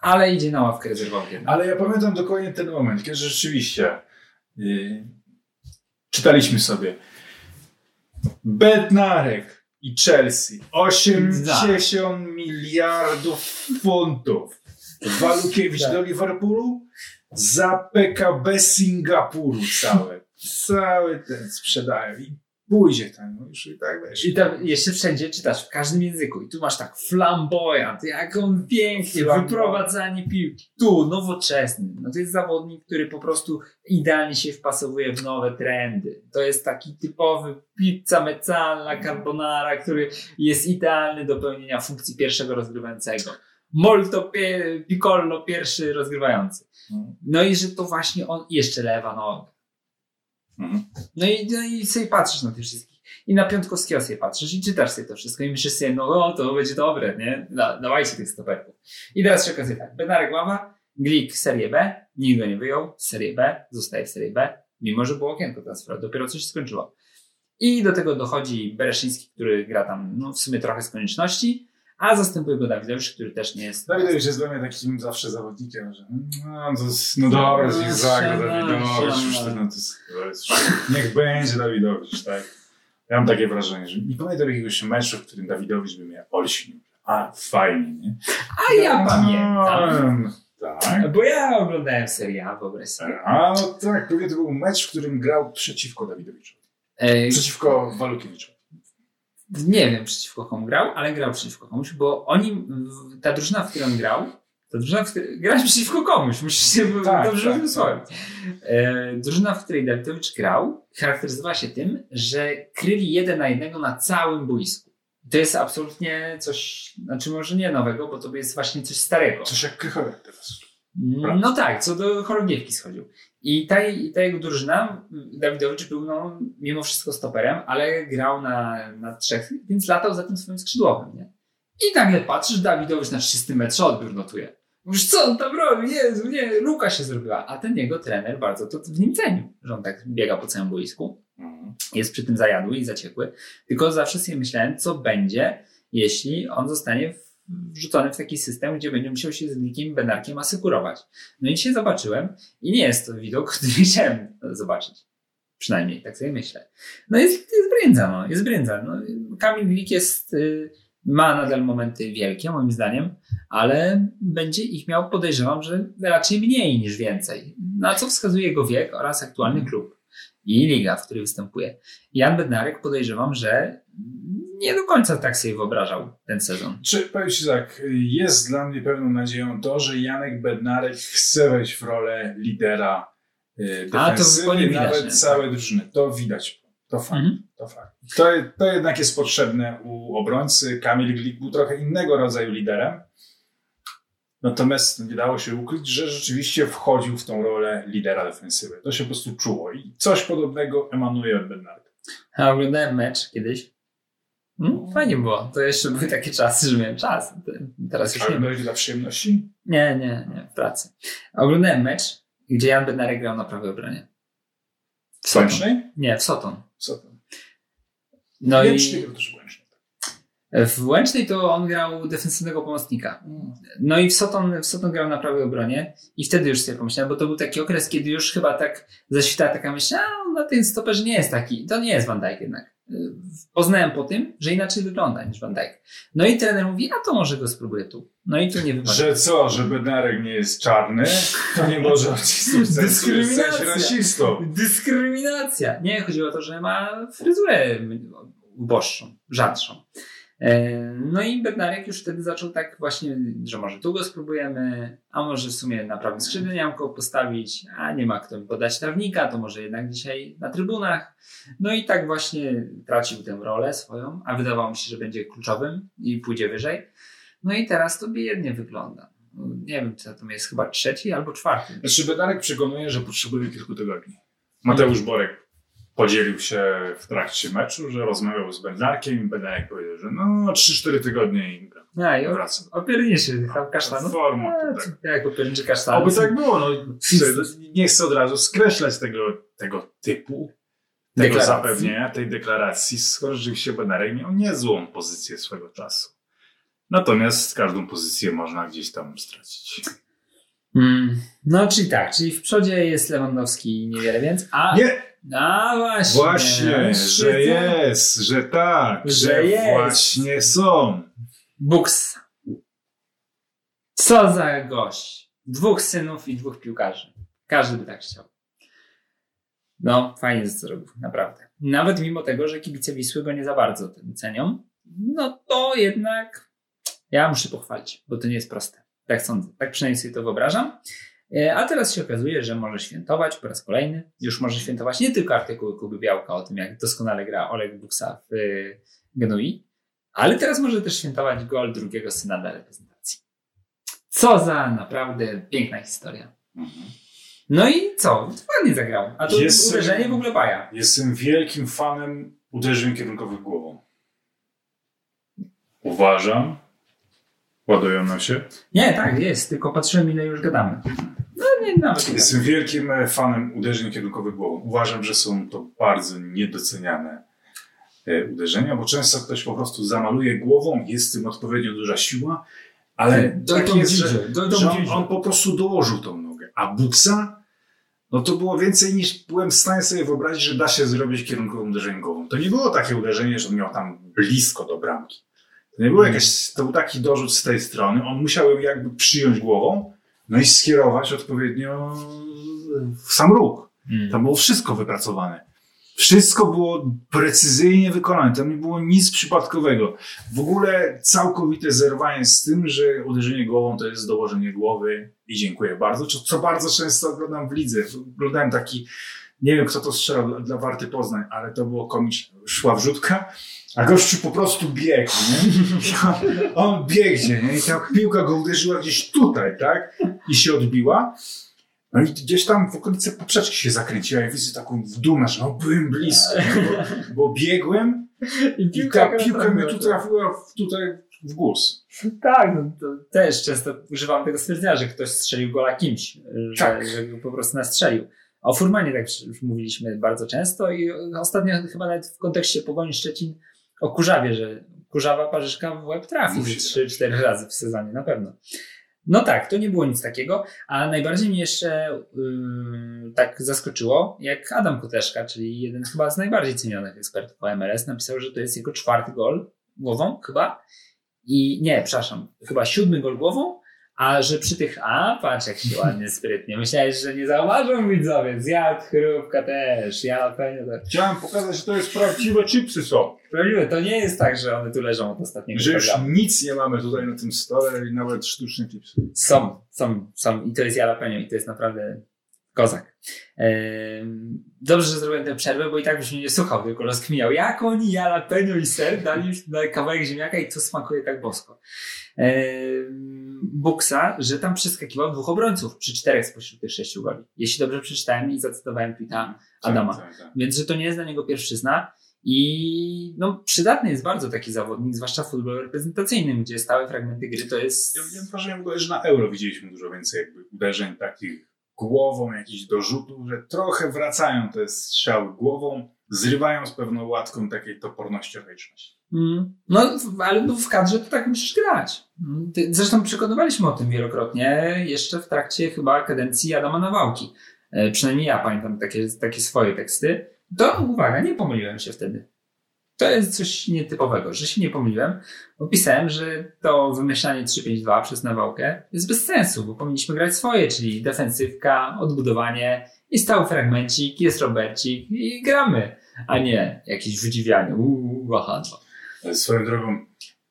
ale idzie na ławkę rezerwową. Ale ja pamiętam dokładnie ten moment, kiedy rzeczywiście yy, czytaliśmy Bednarek i Chelsea 80 miliardów funtów. Walukiewicz Tak. do Liverpoolu za PKB Singapuru całe. Cały ten sprzedają i pójdzie tam no już i tak wiesz. I tam jeszcze wszędzie czytasz, w każdym języku. I tu masz tak flamboyant, jak on pięknie, Flamboyant. wyprowadzanie piłki. Tu, nowoczesny. No to jest zawodnik, który po prostu idealnie się wpasowuje w nowe trendy. To jest taki typowy pizza mezzala, carbonara, który jest idealny do pełnienia funkcji pierwszego rozgrywającego. Molto piccolo pierwszy rozgrywający. Mhm. No i że to właśnie on, jeszcze lewa noga. Mhm. No i, no i sobie patrzysz na tych wszystkich. I na Piątkowskiego sobie patrzysz i czytasz sobie to wszystko i myślisz sobie, no o, to będzie dobre, nie? Da, dawajcie tych stoperków. I teraz się okazuje tak. Bednarek Ława, Glik Serię B, nikt go nie wyjął, z Serii B, zostaje w Serii B, mimo że było okienko transferu, dopiero co się skończyło. I do tego dochodzi Bereszyński, który gra tam no, w sumie trochę z konieczności, a zastępuje go Dawidowicz, który też nie jest... Dawidowicz jest dla mnie takim zawsze zawodnikiem, że no, to jest, no dobra, No, niech zagra Dawidowicz, już to, no, to jest, to jest, niech będzie Dawidowicz, tak. Ja mam takie wrażenie, że nie pamiętam jakiegoś meczu, w którym Dawidowicz by mnie olśnił. A, fajnie, nie? A ja pamiętam, No, tak. bo ja oglądałem Serię A, wyobraź sobie. A, no tak, pewnie to był mecz, w którym grał przeciwko Dawidowiczowi. Ej, Przeciwko Walukiewiczowi. Nie wiem przeciwko komu grał, ale grał przeciwko komuś, bo oni, ta drużyna, w której on grał, ta drużyna, w której grałeś przeciwko komuś, musisz się Tak, dobrze tak, wysłowić. E, drużyna, w której Dawidowicz grał, charakteryzowała się tym, że kryli jeden na jednego na całym boisku. To jest absolutnie coś, znaczy może nie nowego, bo to jest właśnie coś starego. Coś jak Krychowiak teraz. No tak, co do chorągiewki schodził. I ta, ta jego drużyna, Dawidowicz był no, mimo wszystko stoperem, ale grał na, na trzech, więc latał za tym swoim skrzydłowym, nie? I nagle patrzysz, Dawidowicz na 30 metrze odbiór notuje. Mówisz, co on tam robi? Jezu, nie, luka się zrobiła. A ten jego trener bardzo to w nim cenił, że on tak biega po całym boisku Mhm. jest przy tym zajadły i zaciekły. Tylko zawsze sobie myślałem, co będzie, jeśli on zostanie w- wrzucony w taki system, gdzie będzie musiał się z Glikiem i Benarkiem asykurować. No i dzisiaj zobaczyłem i nie jest to widok, który chciałem zobaczyć. Przynajmniej tak sobie myślę. No jest, jest brędza, no. Jest brędza. No, Kamil Glik jest, y, ma nadal momenty wielkie, moim zdaniem, ale będzie ich miał, podejrzewam, że raczej mniej niż więcej. Na co wskazuje jego wiek oraz aktualny klub i liga, w której występuje. Jan Bednarek podejrzewam, że nie do końca tak sobie wyobrażał ten sezon. Czy powiem Ci tak, jest dla mnie pewną nadzieją to, że Janek Bednarek chce wejść w rolę lidera y, A, to defensywy, widać, nawet całej drużyny. To widać. To fakt. Mhm. To, fakt. To, to jednak jest potrzebne u obrońcy. Kamil Glik był trochę innego rodzaju liderem. Natomiast nie dało się ukryć, że rzeczywiście wchodził w tą rolę lidera defensywy. To się po prostu czuło i coś podobnego emanuje od Bednarka. A oglądałem mecz kiedyś. Mm, fajnie było. To jeszcze były takie czasy, że miałem czas. Te- Teraz już Ale nie dojdzie dla przyjemności? Nie, nie, nie, w pracy. Oglądałem mecz, gdzie Jan Bednarek grał na prawej obronie. W Soton. Łęcznej? Nie, w Soton. Co to? No Łęczny i też Łęczny. w Łęcznej to on grał defensywnego pomocnika. No i w Soton, w Soton grał na prawej obronie i wtedy już sobie pomyślałem, bo to był taki okres, kiedy już chyba tak zaświtała taka myśl, a na ten stoperze nie jest taki, to nie jest Van Dijk jednak. Y, Poznałem po tym, że inaczej wygląda niż Van Dijk. No i trener mówi, a to może go spróbuję tu. No i tu nie wypada. Że co, że Bednarek nie jest czarny, to nie może artystów Dyskryminacja. rasistą. Dyskryminacja. Nie, chodziło o to, że ma fryzurę uboższą, rzadszą. E, No i Bednarek już wtedy zaczął tak właśnie, że może tu go spróbujemy, a może w sumie na prawym skrzydle postawić, a nie ma kto mi podać trawnika, to może jednak dzisiaj na trybunach. No i tak właśnie tracił tę rolę swoją, a wydawało mi się, że będzie kluczowym i pójdzie wyżej. No i teraz to biednie wygląda. No, Nie wiem, co to jest chyba trzeci albo czwarty. Znaczy Bednarek przekonuje, że potrzebuje kilku tygodni. Mateusz Borek podzielił się w trakcie meczu, że rozmawiał z Bednarkiem i Bednarek powiedział, że no 3-4 tygodnie i gra. No i wraca. opierniczy tam kasztanów. Forma, A, tak. Jak opierniczy kasztanów. Oby tak było. No, nie chcę od razu skreślać tego, tego typu tego Deklaracji. zapewnienia, tej deklaracji, skoro rzeczywiście Bednarek miał niezłą pozycję swego czasu. Natomiast każdą pozycję można gdzieś tam stracić. Mm, no, czyli tak, czyli w przodzie jest Lewandowski niewiele więcej, a... Nie, A właśnie. właśnie, że jest, że tak, Że że, jest. właśnie są. Buks. Co za gość. Dwóch synów i dwóch piłkarzy. Każdy by tak chciał. No, fajnie zrobił, naprawdę. Nawet mimo tego, że kibice Wisły go nie za bardzo tym cenią, no to jednak ja muszę pochwalić, bo to nie jest proste. Tak sądzę. Tak przynajmniej sobie to wyobrażam. E, A teraz się okazuje, że może świętować po raz kolejny. Już może świętować nie tylko artykuły Kuby Białka o tym, jak doskonale gra Oleg Buksa w y, Genui, ale teraz może też świętować gol drugiego syna dla reprezentacji. Co za naprawdę piękna historia. No i co? Ładnie zagrał. A to Jest- uderzenie w ogóle baja. Jestem wielkim fanem uderzeń kierunkowych głową. Uważam. Ładują nam się. Nie, tak, jest. Tylko patrzyłem, ile już gadamy. No nie, nawet nie. Jestem wielkim e, fanem uderzeń kierunkowych głową. Uważam, że są to bardzo niedoceniane e, uderzenia, bo często ktoś po prostu zamaluje głową, jest w tym odpowiednio duża siła, ale Do tak tą jest, że, do tą że on, on po prostu dołożył tą nogę. A buksa, no to było więcej niż byłem w stanie sobie wyobrazić, że da się zrobić kierunkowym uderzeniem głową. To nie było takie uderzenie, że on miał tam blisko do bramki. To nie było jakieś, to był taki dorzut z tej strony. On musiał ją jakby przyjąć głową, no i skierować odpowiednio w sam róg. Mm. Tam było wszystko wypracowane. Wszystko było precyzyjnie wykonane. Tam nie było nic przypadkowego. W ogóle całkowite zerwanie z tym, że uderzenie głową to jest dołożenie głowy i dziękuję bardzo. Co, co bardzo często oglądam w lidze. Oglądałem taki, nie wiem kto to strzelał dla, dla Warty Poznań, ale to było komiczne. Szła wrzutka, a gościu po prostu biegł, nie? I on, biegnie, nie? I ta piłka go uderzyła gdzieś tutaj, tak? I się odbiła. No i gdzieś tam w okolicy poprzeczki się zakręciła. Ja widzę taką dumę, że no byłem blisko, bo, bo biegłem i ta piłka mnie tu trafiła w, tutaj w guz. Tak, no to też często używam tego stwierdzenia, że ktoś strzelił gola kimś, że, Tak. że go po prostu nastrzelił. A o Furmanie tak już mówiliśmy bardzo często i ostatnio chyba nawet w kontekście Pogoni Szczecin o Kurzawie, że Kurzawa Parzyszka w łeb trafi Musi. 3-4 razy w sezonie, na pewno. No tak, to nie było nic takiego, a najbardziej mnie jeszcze ym, tak zaskoczyło, jak Adam Koteszka, czyli jeden chyba z najbardziej cenionych ekspertów o MLS, napisał, że to jest jego czwarty gol głową chyba i nie, przepraszam, chyba siódmy gol głową, a że przy tych, a patrz jak się ładnie, sprytnie, myślałeś, że nie zauważą widzowie, zjadł chrupka też, ja pewnie też. Chciałem pokazać, że to jest prawdziwe chipsy są. Prawdziwe, to nie jest tak, że one tu leżą od ostatniego Że już programu. nic nie mamy tutaj na tym stole i nawet sztuczne chipsy. Są, są, są i to jest jalapeno i to jest naprawdę kozak. Dobrze, że zrobiłem tę przerwę, bo i tak byś mnie nie słuchał, tylko rozkminiał, jak oni jalapeno i ser dali na kawałek ziemniaka i to smakuje tak bosko. Ehm, Buksa, że tam przeskakiwał dwóch obrońców przy czterech spośród tych sześciu goli. Jeśli dobrze przeczytałem i zacytowałem tweeta Adama. Tak, tak, tak. Więc, że to nie jest dla niego pierwszyzna i no, przydatny jest bardzo taki zawodnik, zwłaszcza w futbolu reprezentacyjnym, gdzie stałe fragmenty gry to jest... Ja ogóle, że na euro widzieliśmy dużo więcej jakby uderzeń takich głową, jakichś dorzutów, że trochę wracają te strzały głową, zrywają z pewną łatką takiej topornościowieczności. Mm. No, ale no w kadrze to tak musisz grać. Mm, Zresztą przekonywaliśmy o tym wielokrotnie, jeszcze w trakcie chyba kadencji Adama Nawałki. E, przynajmniej ja pamiętam takie, takie swoje teksty. To uwaga, nie pomyliłem się wtedy. To jest coś nietypowego, że się nie pomyliłem. Bo pisałem, że to wymyślanie 3-5-2 przez Nawałkę jest bez sensu, bo powinniśmy grać swoje, czyli defensywka, odbudowanie i stały fragmencik, jest Robercik i gramy, a nie jakieś wydziwianie. Uuu, Swoją drogą,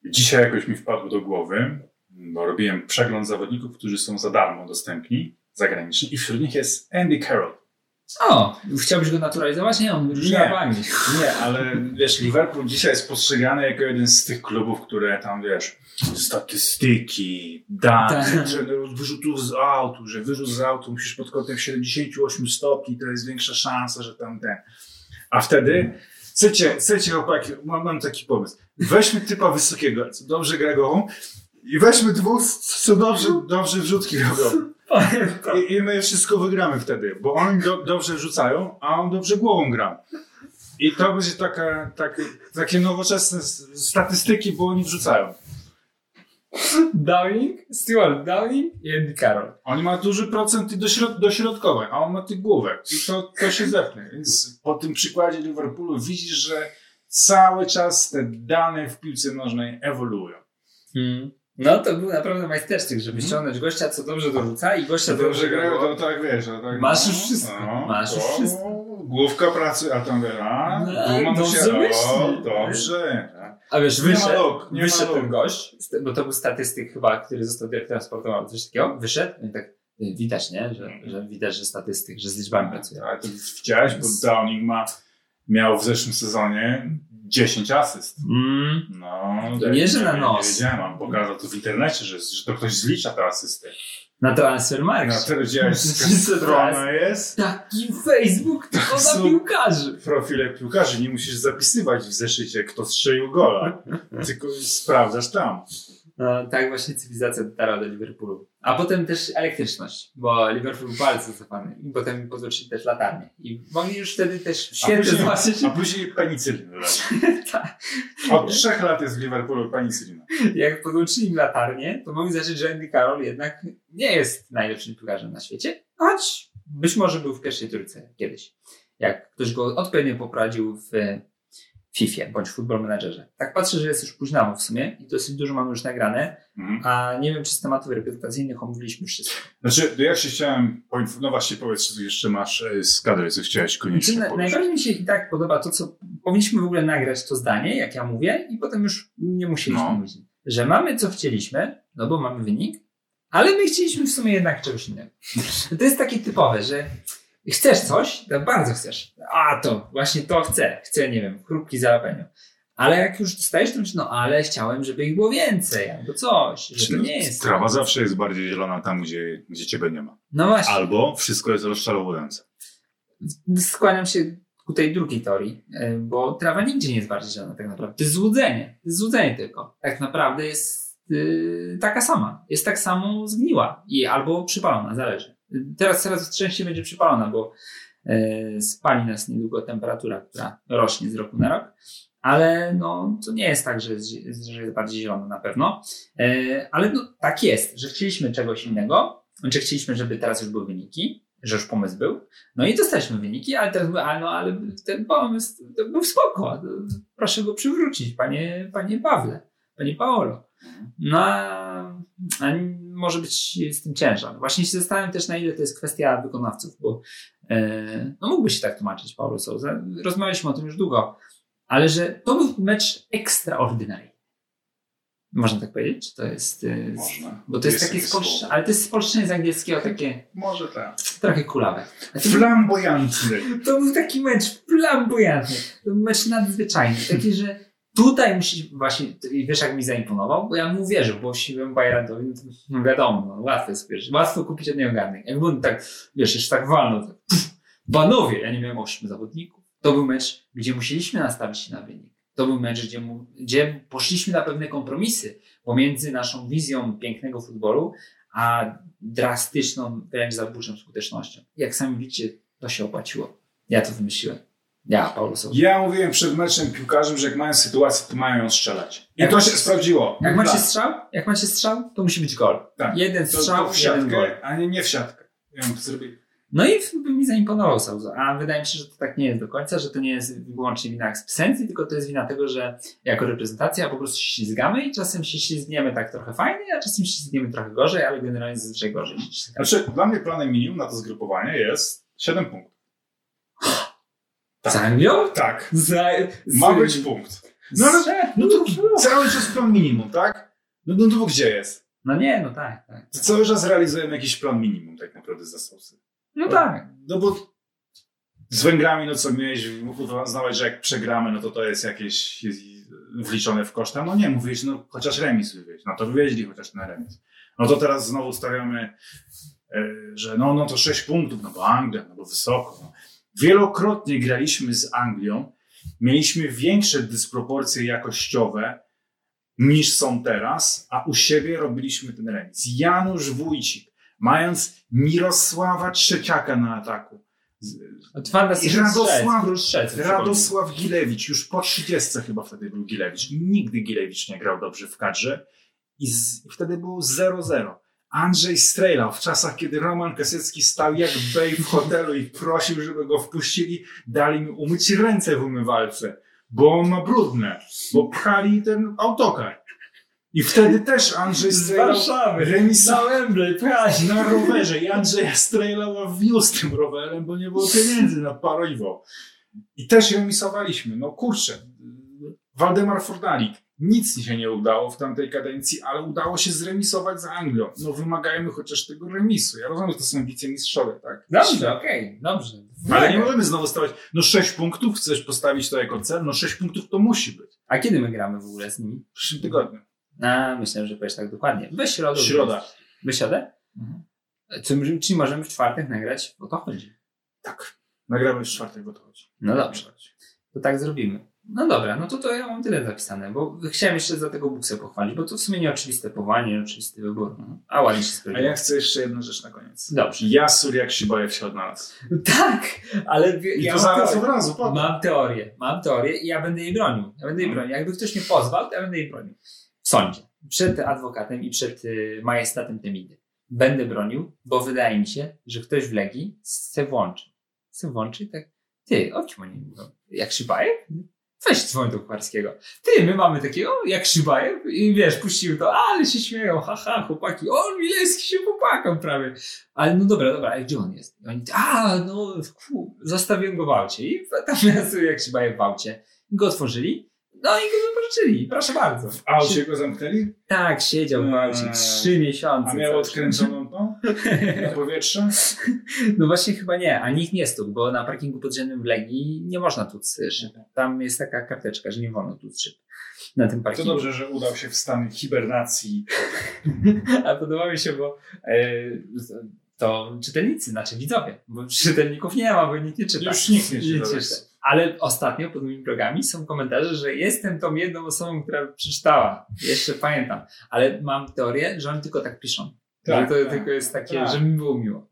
Dzisiaj jakoś mi wpadło do głowy, bo robiłem przegląd zawodników, którzy są za darmo dostępni, zagraniczni i wśród nich jest Andy Carroll. O, chciałbyś go naturalizować? Nie, on różni Nie. Nie, ale wiesz, Liverpool dzisiaj jest postrzegany jako jeden z tych klubów, które tam, wiesz, statystyki, dane, Tak. trenerów wyrzutów z autu, że wyrzut z autu musisz pod kątem 78 stopni, to jest większa szansa, że tam ten. A wtedy, chcecie, chcecie chłopaki, mam, mam taki pomysł. Weźmy typa wysokiego, co dobrze gra i weźmy dwóch, co dobrze, dobrze wrzutki robią. I, I my wszystko wygramy wtedy, bo oni do, dobrze rzucają, a on dobrze głową gra. I to będzie taka, takie, takie nowoczesne statystyki, bo oni wrzucają. Downing, Stuart Downing i Andy Carroll. Oni ma duży procent dośrod, dośrodkowań, a on ma tych główek. I to, to się zepnie. Więc po tym przykładzie Liverpoolu widzisz, że cały czas te dane w piłce nożnej ewoluują. No to był naprawdę majstersztyk, żeby ściągnąć gościa, co dobrze dorzuca i gościa dobrze gra, grają, to tak wiesz. To tak, Masz już wszystko, masz już wszystko. Główka pracy, a tam wiesz, a, No, duma mu dobrze dobrze. A wiesz, Nie ma wyszedł, luk, nie ma wyszedł ten luk. gość, bo to był statystyk chyba, który został dyrektorem sportowym albo coś takiego, wyszedł i tak y, widać, nie? Że, że widać, że statystyk, że z liczbami pracuje. Ale to widziałeś, bo Downing ma, miał w zeszłym sezonie 10 asyst. Mm, No, To nie, że na nos. Nie wiedziałem, mam pokazał to w internecie, że, że to ktoś zlicza te asysty. na Transfermarkt. Na tyle widziałeś, strona jest. Taki Facebook tylko na piłkarzy. Profile piłkarzy, nie musisz zapisywać w zeszycie, kto strzelił gola, tylko sprawdzasz tam. No, tak właśnie cywilizacja dotarła do Liverpoolu. A potem też elektryczność, bo Liverpool był bardzo zacofany. I potem podłączyli też latarnię. I mogli już wtedy też później, zobaczyć, a później penicylin dodali. tak, Od trzech lat jest w Liverpoolu penicylina. jak podłączyli im latarnię, to mogli zacząć, że Andy Carroll jednak nie jest najlepszym piłkarzem na świecie, choć być może był w pierwszej trójce kiedyś. Jak ktoś go odpowiednio poprowadził w FIFA bądź Football Managerze. Tak patrzę, że jest już późno w sumie i dosyć dużo mamy już nagrane, Mhm. a nie wiem, czy z tematów reprezentacyjnych omówiliśmy wszystko. Znaczy, to ja się chciałem, poinf- no właśnie powiedz, czy jeszcze masz e, z kadry, co chciałeś koniecznie Znaczy, najbardziej mi się i tak podoba to, co powinniśmy w ogóle nagrać to zdanie, jak ja mówię, i potem już nie musieliśmy No. mówić. Że mamy co chcieliśmy, no bo mamy wynik, ale my chcieliśmy w sumie jednak czegoś innego. To jest takie typowe, że chcesz coś, to bardzo chcesz. A to, właśnie to chcę. Chcę, nie wiem, chrupki z jalapeno. Ale jak już dostajesz, to myślisz, no ale chciałem, żeby ich było więcej, albo coś, że to nie jest. Trawa zawsze jest bardziej zielona tam, gdzie, gdzie ciebie nie ma. No właśnie. Albo wszystko jest rozczarowujące. skłaniam się ku tej drugiej teorii, y, bo trawa nigdzie nie jest bardziej zielona tak naprawdę. To jest złudzenie. To jest złudzenie tylko. Tak naprawdę jest y, taka sama. Jest tak samo zgniła i albo przypalona, zależy. Teraz coraz częściej będzie przypalona, bo y, spali nas niedługo temperatura, która rośnie z roku na rok. Ale no, to nie jest tak, że jest, że jest bardziej zielona na pewno. Y, ale no, tak jest, że chcieliśmy czegoś innego, że chcieliśmy, żeby teraz już były wyniki, że już pomysł był. No i dostaliśmy wyniki, ale teraz ale, no, ale ten pomysł to był spoko. Proszę go przywrócić, panie, panie Pawle, panie Paolo. No, a, a może być z tym ciężar. Właśnie się zastanawiam też, na ile to jest kwestia wykonawców, bo e, no mógłby się tak tłumaczyć Paulo Souza. Rozmawialiśmy o tym już długo, ale że to był mecz extraordinary. Można tak powiedzieć? Czy to jest. e, Można. Bo to jest, Jest takie spolszczenie, ale to jest spolszczenie z angielskiego takie Może tak. trochę kulawe. A to, był taki mecz flamboyantny. To był mecz nadzwyczajny. Taki, że tutaj musisz właśnie, wiesz jak mi zaimponował, bo ja mu wierzył, bo siłą Bayrantowi, no to wiadomo, no, łatwo jest, wiesz, łatwo kupić od niego garnek. Jakby on tak, wiesz, jeszcze tak walnął, tak, pff, panowie, ja nie miałem ośmiu zawodników. To był mecz, gdzie musieliśmy nastawić się na wynik. To był mecz, gdzie, mu, gdzie poszliśmy na pewne kompromisy pomiędzy naszą wizją pięknego futbolu, a drastyczną, wręcz zabójczą skutecznością. Jak sami widzicie, to się opłaciło. Ja to wymyśliłem. Ja. Ja mówiłem przed meczem piłkarzom, że jak mają sytuację, to mają ją strzelać. I Jak to się sprawdziło. Jak macie Tak. strzał, jak macie strzał, to musi być gol. Tak. Jeden To, strzał, to w jeden gol. siatkę, a nie, nie w siatkę. Ja bym to zrobił. No i by mi zaimponował Souza. A wydaje mi się, że to tak nie jest do końca, że to nie jest wyłącznie wina ekspisencji, tylko to jest wina tego, że jako reprezentacja po prostu się ślizgamy i czasem się ślizgniemy tak trochę fajnie, a czasem się ślizgniemy trochę gorzej, ale generalnie zazwyczaj gorzej. Znaczy, dla mnie planem minimum na to zgrupowanie jest 7 punktów. Z Anglią? Tak. Za, z, Ma być punkt. No ale Strze- no to cały czas plan minimum, tak? No, no to gdzie jest? No nie, no tak, tak. To cały czas realizujemy jakiś plan minimum tak naprawdę za sosy. No tak. No bo z Węgrami, no co miałeś uznawać, że jak przegramy, no to to jest jakieś jest wliczone w koszta. No nie, mówiłeś, no chociaż remis wywieźć. No to wywieźli chociaż na remis. No to teraz znowu stawiamy, e, że no, no to 6 punktów, no bo Anglia, no bo wysoko. No. Wielokrotnie graliśmy z Anglią, mieliśmy większe dysproporcje jakościowe niż są teraz, a u siebie robiliśmy ten remis. Janusz Wójcik, mając Mirosława Trzeciaka na ataku, Twarda I Radosław-. Radosław Gilewicz, już po 30 chyba wtedy był Gilewicz. Nigdy Gilewicz nie grał dobrze w kadrze i, z, i wtedy było 0-0. Andrzej Strejlał w czasach, kiedy Roman Kasiecki stał jak bej w hotelu i prosił, żeby go wpuścili, dali mi umyć ręce w umywalce, bo on ma brudne, bo pchali ten autokar. I wtedy też Andrzej Z Warszawy. remisował Na Wembley, prawie. na rowerze. I Andrzeja Strejlała wiózł tym rowerem, bo nie było pieniędzy na paliwo. I też remisowaliśmy. No kurczę, Waldemar Fordalik. Nic się nie udało w tamtej kadencji, ale udało się zremisować z Anglią. No wymagajmy chociaż tego remisu. Ja rozumiem, że to są wicemistrzowie, tak? Dobrze, okej, dobrze. Ale nie możemy znowu stawiać, no 6 punktów, chcesz postawić to jako cel? No 6 punktów to musi być. A kiedy my gramy w ogóle z nimi? W przyszłym tygodniu. A, myślałem, że powiesz tak dokładnie. We środę. Środa. We środę? Mhm. Czyli możemy w czwartek nagrać? O to chodzi. Tak. Nagramy w czwartek, bo to chodzi. No dobrze. To tak zrobimy. No dobra, no to to ja mam tyle zapisane, bo chciałem jeszcze za tego Buksę pochwalić, bo to w sumie nieoczywiste powołanie, nieoczywisty wybór. No. A ładnie się A sprawdziło. ja chcę jeszcze jedną rzecz na koniec. Dobrze. Jasur jak Sibajew się odnalazł. Tak, ale I ja to mam zaraz teorię. od razu, potem. Mam teorię, mam teorię i ja będę jej bronił. Ja będę jej Mhm. bronił. Jakby ktoś mnie pozwał, to ja będę jej bronił. W sądzie. Przed adwokatem i przed y, majestatem Temidy. Będę bronił, bo wydaje mi się, że ktoś w Legii se włączy. Se włączy i tak, ty, o czym oni mówią? Jak Szybajew? Weź dzwoń do Kucharskiego. Ty, my mamy takiego jak Szybajew i wiesz, puścił to, ale się śmieją, haha, chłopaki, o, Milewski się popłakał prawie. Ale no dobra, dobra, a gdzie on jest? I oni, a, no, ku, zostawiłem go w aucie. I tam miasto jak Szybajew w aucie. I go otworzyli, no i go zobaczyli, proszę bardzo. W aucie go zamknęli? Tak, siedział w aucie Eee. trzy miesiące. A miał odkręconą tą na powietrze? No właśnie chyba nie, a nikt nie stukł, bo na parkingu podziemnym w Legii nie można tuc szyb. Tam jest taka karteczka, że nie wolno tuc szyb na tym To parkingu. dobrze, że udał się w stan hibernacji. A podoba mi się, bo e, to czytelnicy, znaczy widzowie, bo czytelników nie ma, bo nikt nie czyta. Już nikt Nie czyta. Ale ostatnio pod moimi blogami są komentarze, że jestem tą jedną osobą, która przeczytała. Jeszcze pamiętam. Ale mam teorię, że oni tylko tak piszą. Tak, że to tak, tylko jest takie, tak. że mi było miło.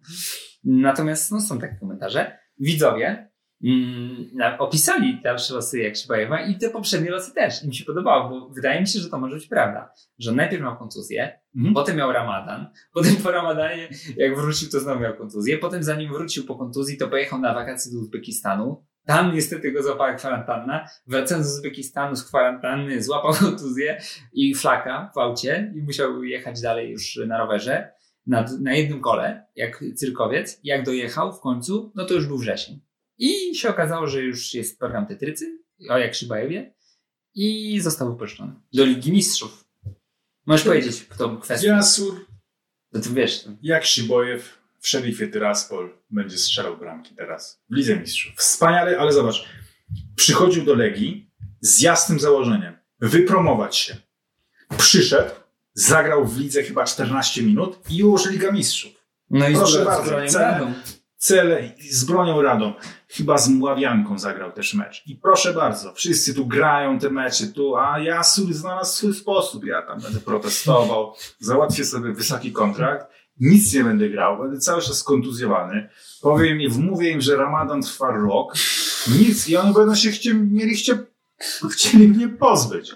Natomiast no, są takie komentarze. Widzowie mm, opisali dalsze losy Jakszybajewa i te poprzednie losy też. Im się podobało, bo wydaje mi się, że to może być prawda. Że najpierw miał kontuzję, Mhm. potem miał ramadan, potem po ramadanie jak wrócił, to znowu miał kontuzję, potem zanim wrócił po kontuzji, to pojechał na wakacje do Uzbekistanu. Tam niestety go złapała kwarantanna. Wracając z Uzbekistanu z kwarantanny, złapał kontuzję i flaka w aucie i musiał jechać dalej już na rowerze na, na jednym kole, jak cyrkowiec. Jak dojechał w końcu, no to już był wrzesień. I się okazało, że już jest program Tetrycy, o jak Szybajewie i został wypuszczony do Ligi Mistrzów. Możesz powiedzieć, był kwestię. Jasur No to wiesz, to- jak Sibojew w Szerifie Tyraspol będzie strzelał bramki teraz w Lidze Mistrzów. Wspaniale, ale zobacz. Przychodził do Legii z jasnym założeniem. Wypromować się. Przyszedł, zagrał w lidze chyba 14 minut i już Liga Mistrzów. no i Proszę z bardzo, cele- cele z bronią radą. Chyba z Mławianką zagrał też mecz. I proszę bardzo, wszyscy tu grają te mecze, tu, a ja znalazł swój sposób. Ja tam będę protestował, załatwię sobie wysoki kontrakt, nic nie będę grał, będę cały czas kontuzjowany. Powiem im, wmówię im, że Ramadan trwa rok, nic i oni będą się chcie, mieli chcie, chcieli mnie pozbyć.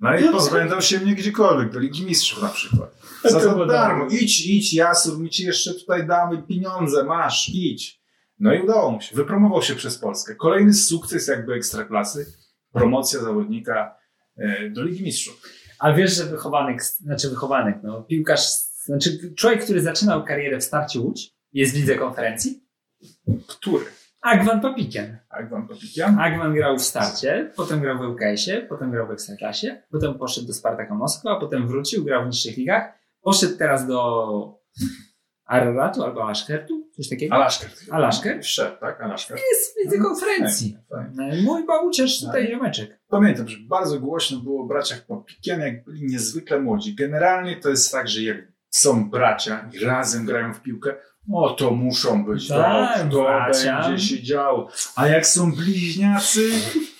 No i pozbędą się mnie gdziekolwiek, do Ligi Mistrzów na przykład. Za To darmo. Idź, idź, Jasur, my ci jeszcze tutaj damy pieniądze, masz, idź. No i udało mu się. Wypromował się przez Polskę. Kolejny sukces jakby ekstraklasy. Promocja zawodnika e, do Ligi Mistrzów. A wiesz, że wychowanek, znaczy wychowanek, no, piłkarz, znaczy człowiek, który zaczynał karierę w starcie Łódź, jest w lidze konferencji? Który? Agwan Papikian. Agwan Papikian? Agwan grał w starcie, potem grał w ŁKS-ie, potem grał w Ekstraklasie, potem poszedł do Spartaka Moskwa, potem wrócił, grał w niższych ligach, poszedł teraz do Araratu albo Alaszkertu, coś takiego. Alaszkert. Alaszkert? Wszedł, tak? Alaszkert. Jest w lidze konferencji. Fajnie, fajnie. Mój Bałuczesz tutaj ziomeczek. Pamiętam, że bardzo głośno było o braciach Papikian, jak byli niezwykle młodzi. Generalnie to jest tak, że jak są bracia i razem grają w piłkę, o to muszą być Tak, dobrze, to bracia. będzie się działo. A jak są bliźniacy,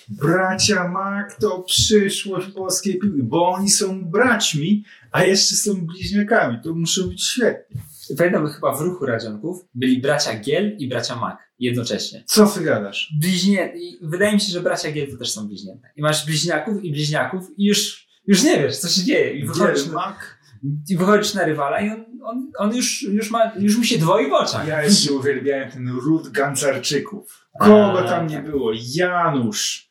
bracia Mak to przyszłość polskiej piłki, bo oni są braćmi, a jeszcze są bliźniakami. To muszą być świetnie. Pamiętam chyba w ruchu Radzionków byli bracia Giel i bracia Mak jednocześnie. Co ty gadasz? Bliźnie... i Wydaje mi się, że bracia Giel to też są bliźnięta. I masz bliźniaków i bliźniaków i już, już nie wiesz, co się dzieje. I wychodzisz, Giel, Mak? I wychodzisz na rywala i on, on, on już, już, ma, już mu się dwoi w oczach. Ja jeszcze uwielbiałem ten ród Gancarczyków. Kogo tam nie tak. było? Janusz.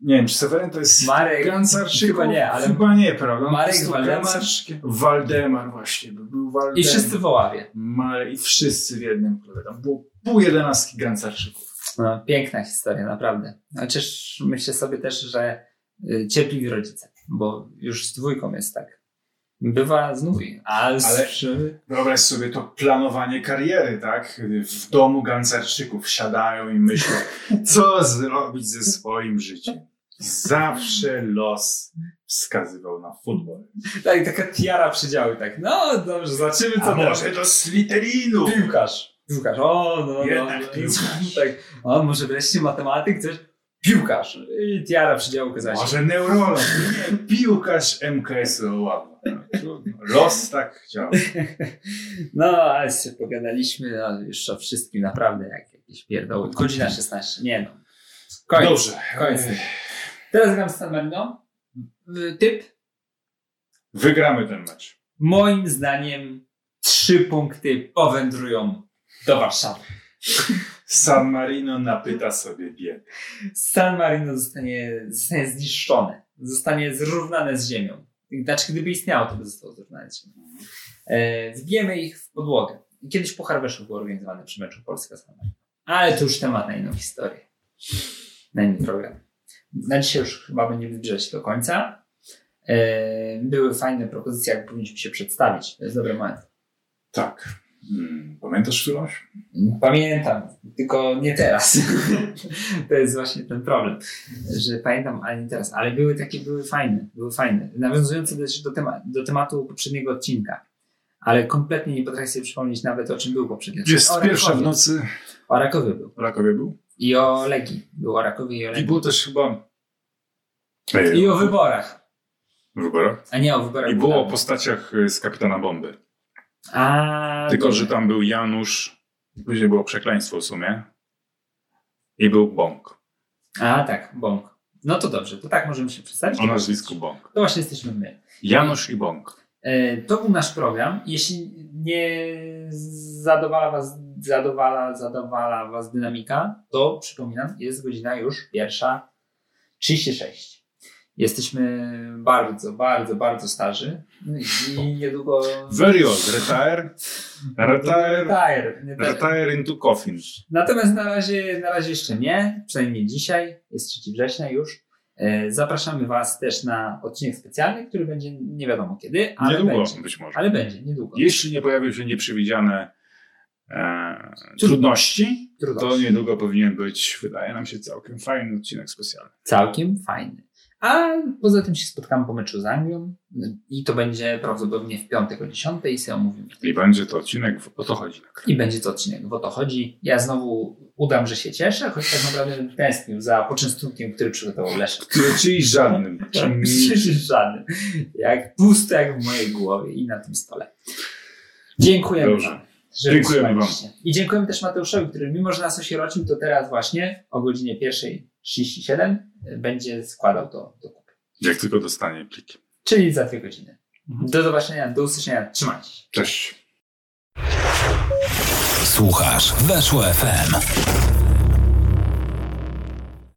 Nie wiem, czy Seweryn to jest Marek, Gancarczyków? chyba nie, ale Chyba nie, prawda? Marek, Waldemar. Waldemar właśnie, by był Waldemar. i wszyscy w Oławie. Marek, I wszyscy w jednym klubie. Tam było pół jedenastki Gancarczyków. No, piękna historia, naprawdę. Chociaż myślę sobie też, że y, cierpliwi rodzice, bo już z dwójką jest tak. Bywa znów, a z, Ale- Wyobraź sobie to planowanie kariery, tak? W domu Gancarczyków siadają i myślą, co zrobić ze swoim życiem. Zawsze los wskazywał na futbol. tak, taka tiara przydziały, tak. No dobrze, zobaczymy co A może do Slytherinu? Piłkarz. Piłkarz, o, no, Jednak no, no. piłkarz. Tak, o, może wreszcie matematyk, coś. Piłkarz. I tiara przydziału okazała się. Może neurolog? Nie, piłkarz MKS-u. No. Los tak chciał. No, ale się pogadaliśmy no, już o wszystkim, naprawdę, jak jakieś pierdoły. Godzina 16, nie no. Koniec. Dobrze. Koniec. Teraz gram z San Marino. Typ, Wygramy ten mecz. moim zdaniem, trzy punkty powędrują do Warszawy. San Marino napyta sobie biedy. San Marino zostanie, zostanie zniszczone. Zostanie zrównane z ziemią. Znaczy, gdyby istniało, to by zostało zrównane z. E, wbijemy ich w podłogę. Kiedyś Puchar Weszło był organizowany przy meczu Polska-San Marino. Ale to już temat na inną historię. Na inny program. Na dzisiaj już chyba będziemy zbliżać do końca. E, były fajne propozycje, jak powinniśmy się przedstawić. To jest dobry moment. Tak. Hmm, pamiętasz którąś? Pamiętam, tylko nie teraz. to jest właśnie ten problem, że pamiętam, ale nie teraz. Ale były takie, były fajne, były fajne. Nawiązujące też do, tema- do tematu poprzedniego odcinka. Ale kompletnie nie potrafię sobie przypomnieć nawet o czym był poprzedni odcinek. Jest O pierwsza w nocy. O Rakowie był. W Rakowie był. I o Legii. Był o Rakowie i o I Legii. było też chyba... I o wyborach. W wyborach. A nie o wyborach. I było o postaciach z Kapitana Bomby. A, Tylko, dobrze. że tam był Janusz, później było przekleństwo w sumie. I był Bąk. A, tak, Bąk. No to dobrze, to tak możemy się przedstawić. O nazwisku Bąk. To właśnie jesteśmy my. Janusz i Bąk. E, To był nasz program. Jeśli nie zadowala was, zadowala, zadowala was dynamika, to przypominam, jest godzina już pierwsza 36. Jesteśmy bardzo, bardzo, bardzo starzy i niedługo... Very old. Retire. Retire. Retire. Retire into coffin. Natomiast na razie, na razie jeszcze nie, przynajmniej dzisiaj, jest 3 września już. E, Zapraszamy Was też na odcinek specjalny, który będzie nie wiadomo kiedy, ale Niedługo będzie. być może. Ale będzie, niedługo. Jeśli nie pojawią się nieprzewidziane e, trudności, to Trudności. niedługo powinien być, wydaje nam się, całkiem fajny odcinek specjalny. Całkiem fajny. A poza tym się spotkamy po meczu z Anglią i to będzie prawdopodobnie w piątek o 10 i sobie omówimy. I będzie to odcinek, w- o to chodzi. I będzie to odcinek, bo o to chodzi. Ja znowu udam, że się cieszę, choć tak naprawdę tęsknił za poczęstunkiem, który przygotował Leszek. Czyli żadnym. Czym Żadny. Jak pusto jak w mojej głowie i na tym stole. Dziękujemy Dobrze. wam. Dziękujemy wysłuchaliście. I dziękujemy też Mateuszowi, który mimo, że nas osierocił, to teraz właśnie o godzinie 1.37 będzie składał to do kupy. Jak tylko dostanie pliki. Czyli za dwie godziny. Mhm. Do zobaczenia, do usłyszenia. Trzymajcie się. Cześć. Słuchasz Weszło FM.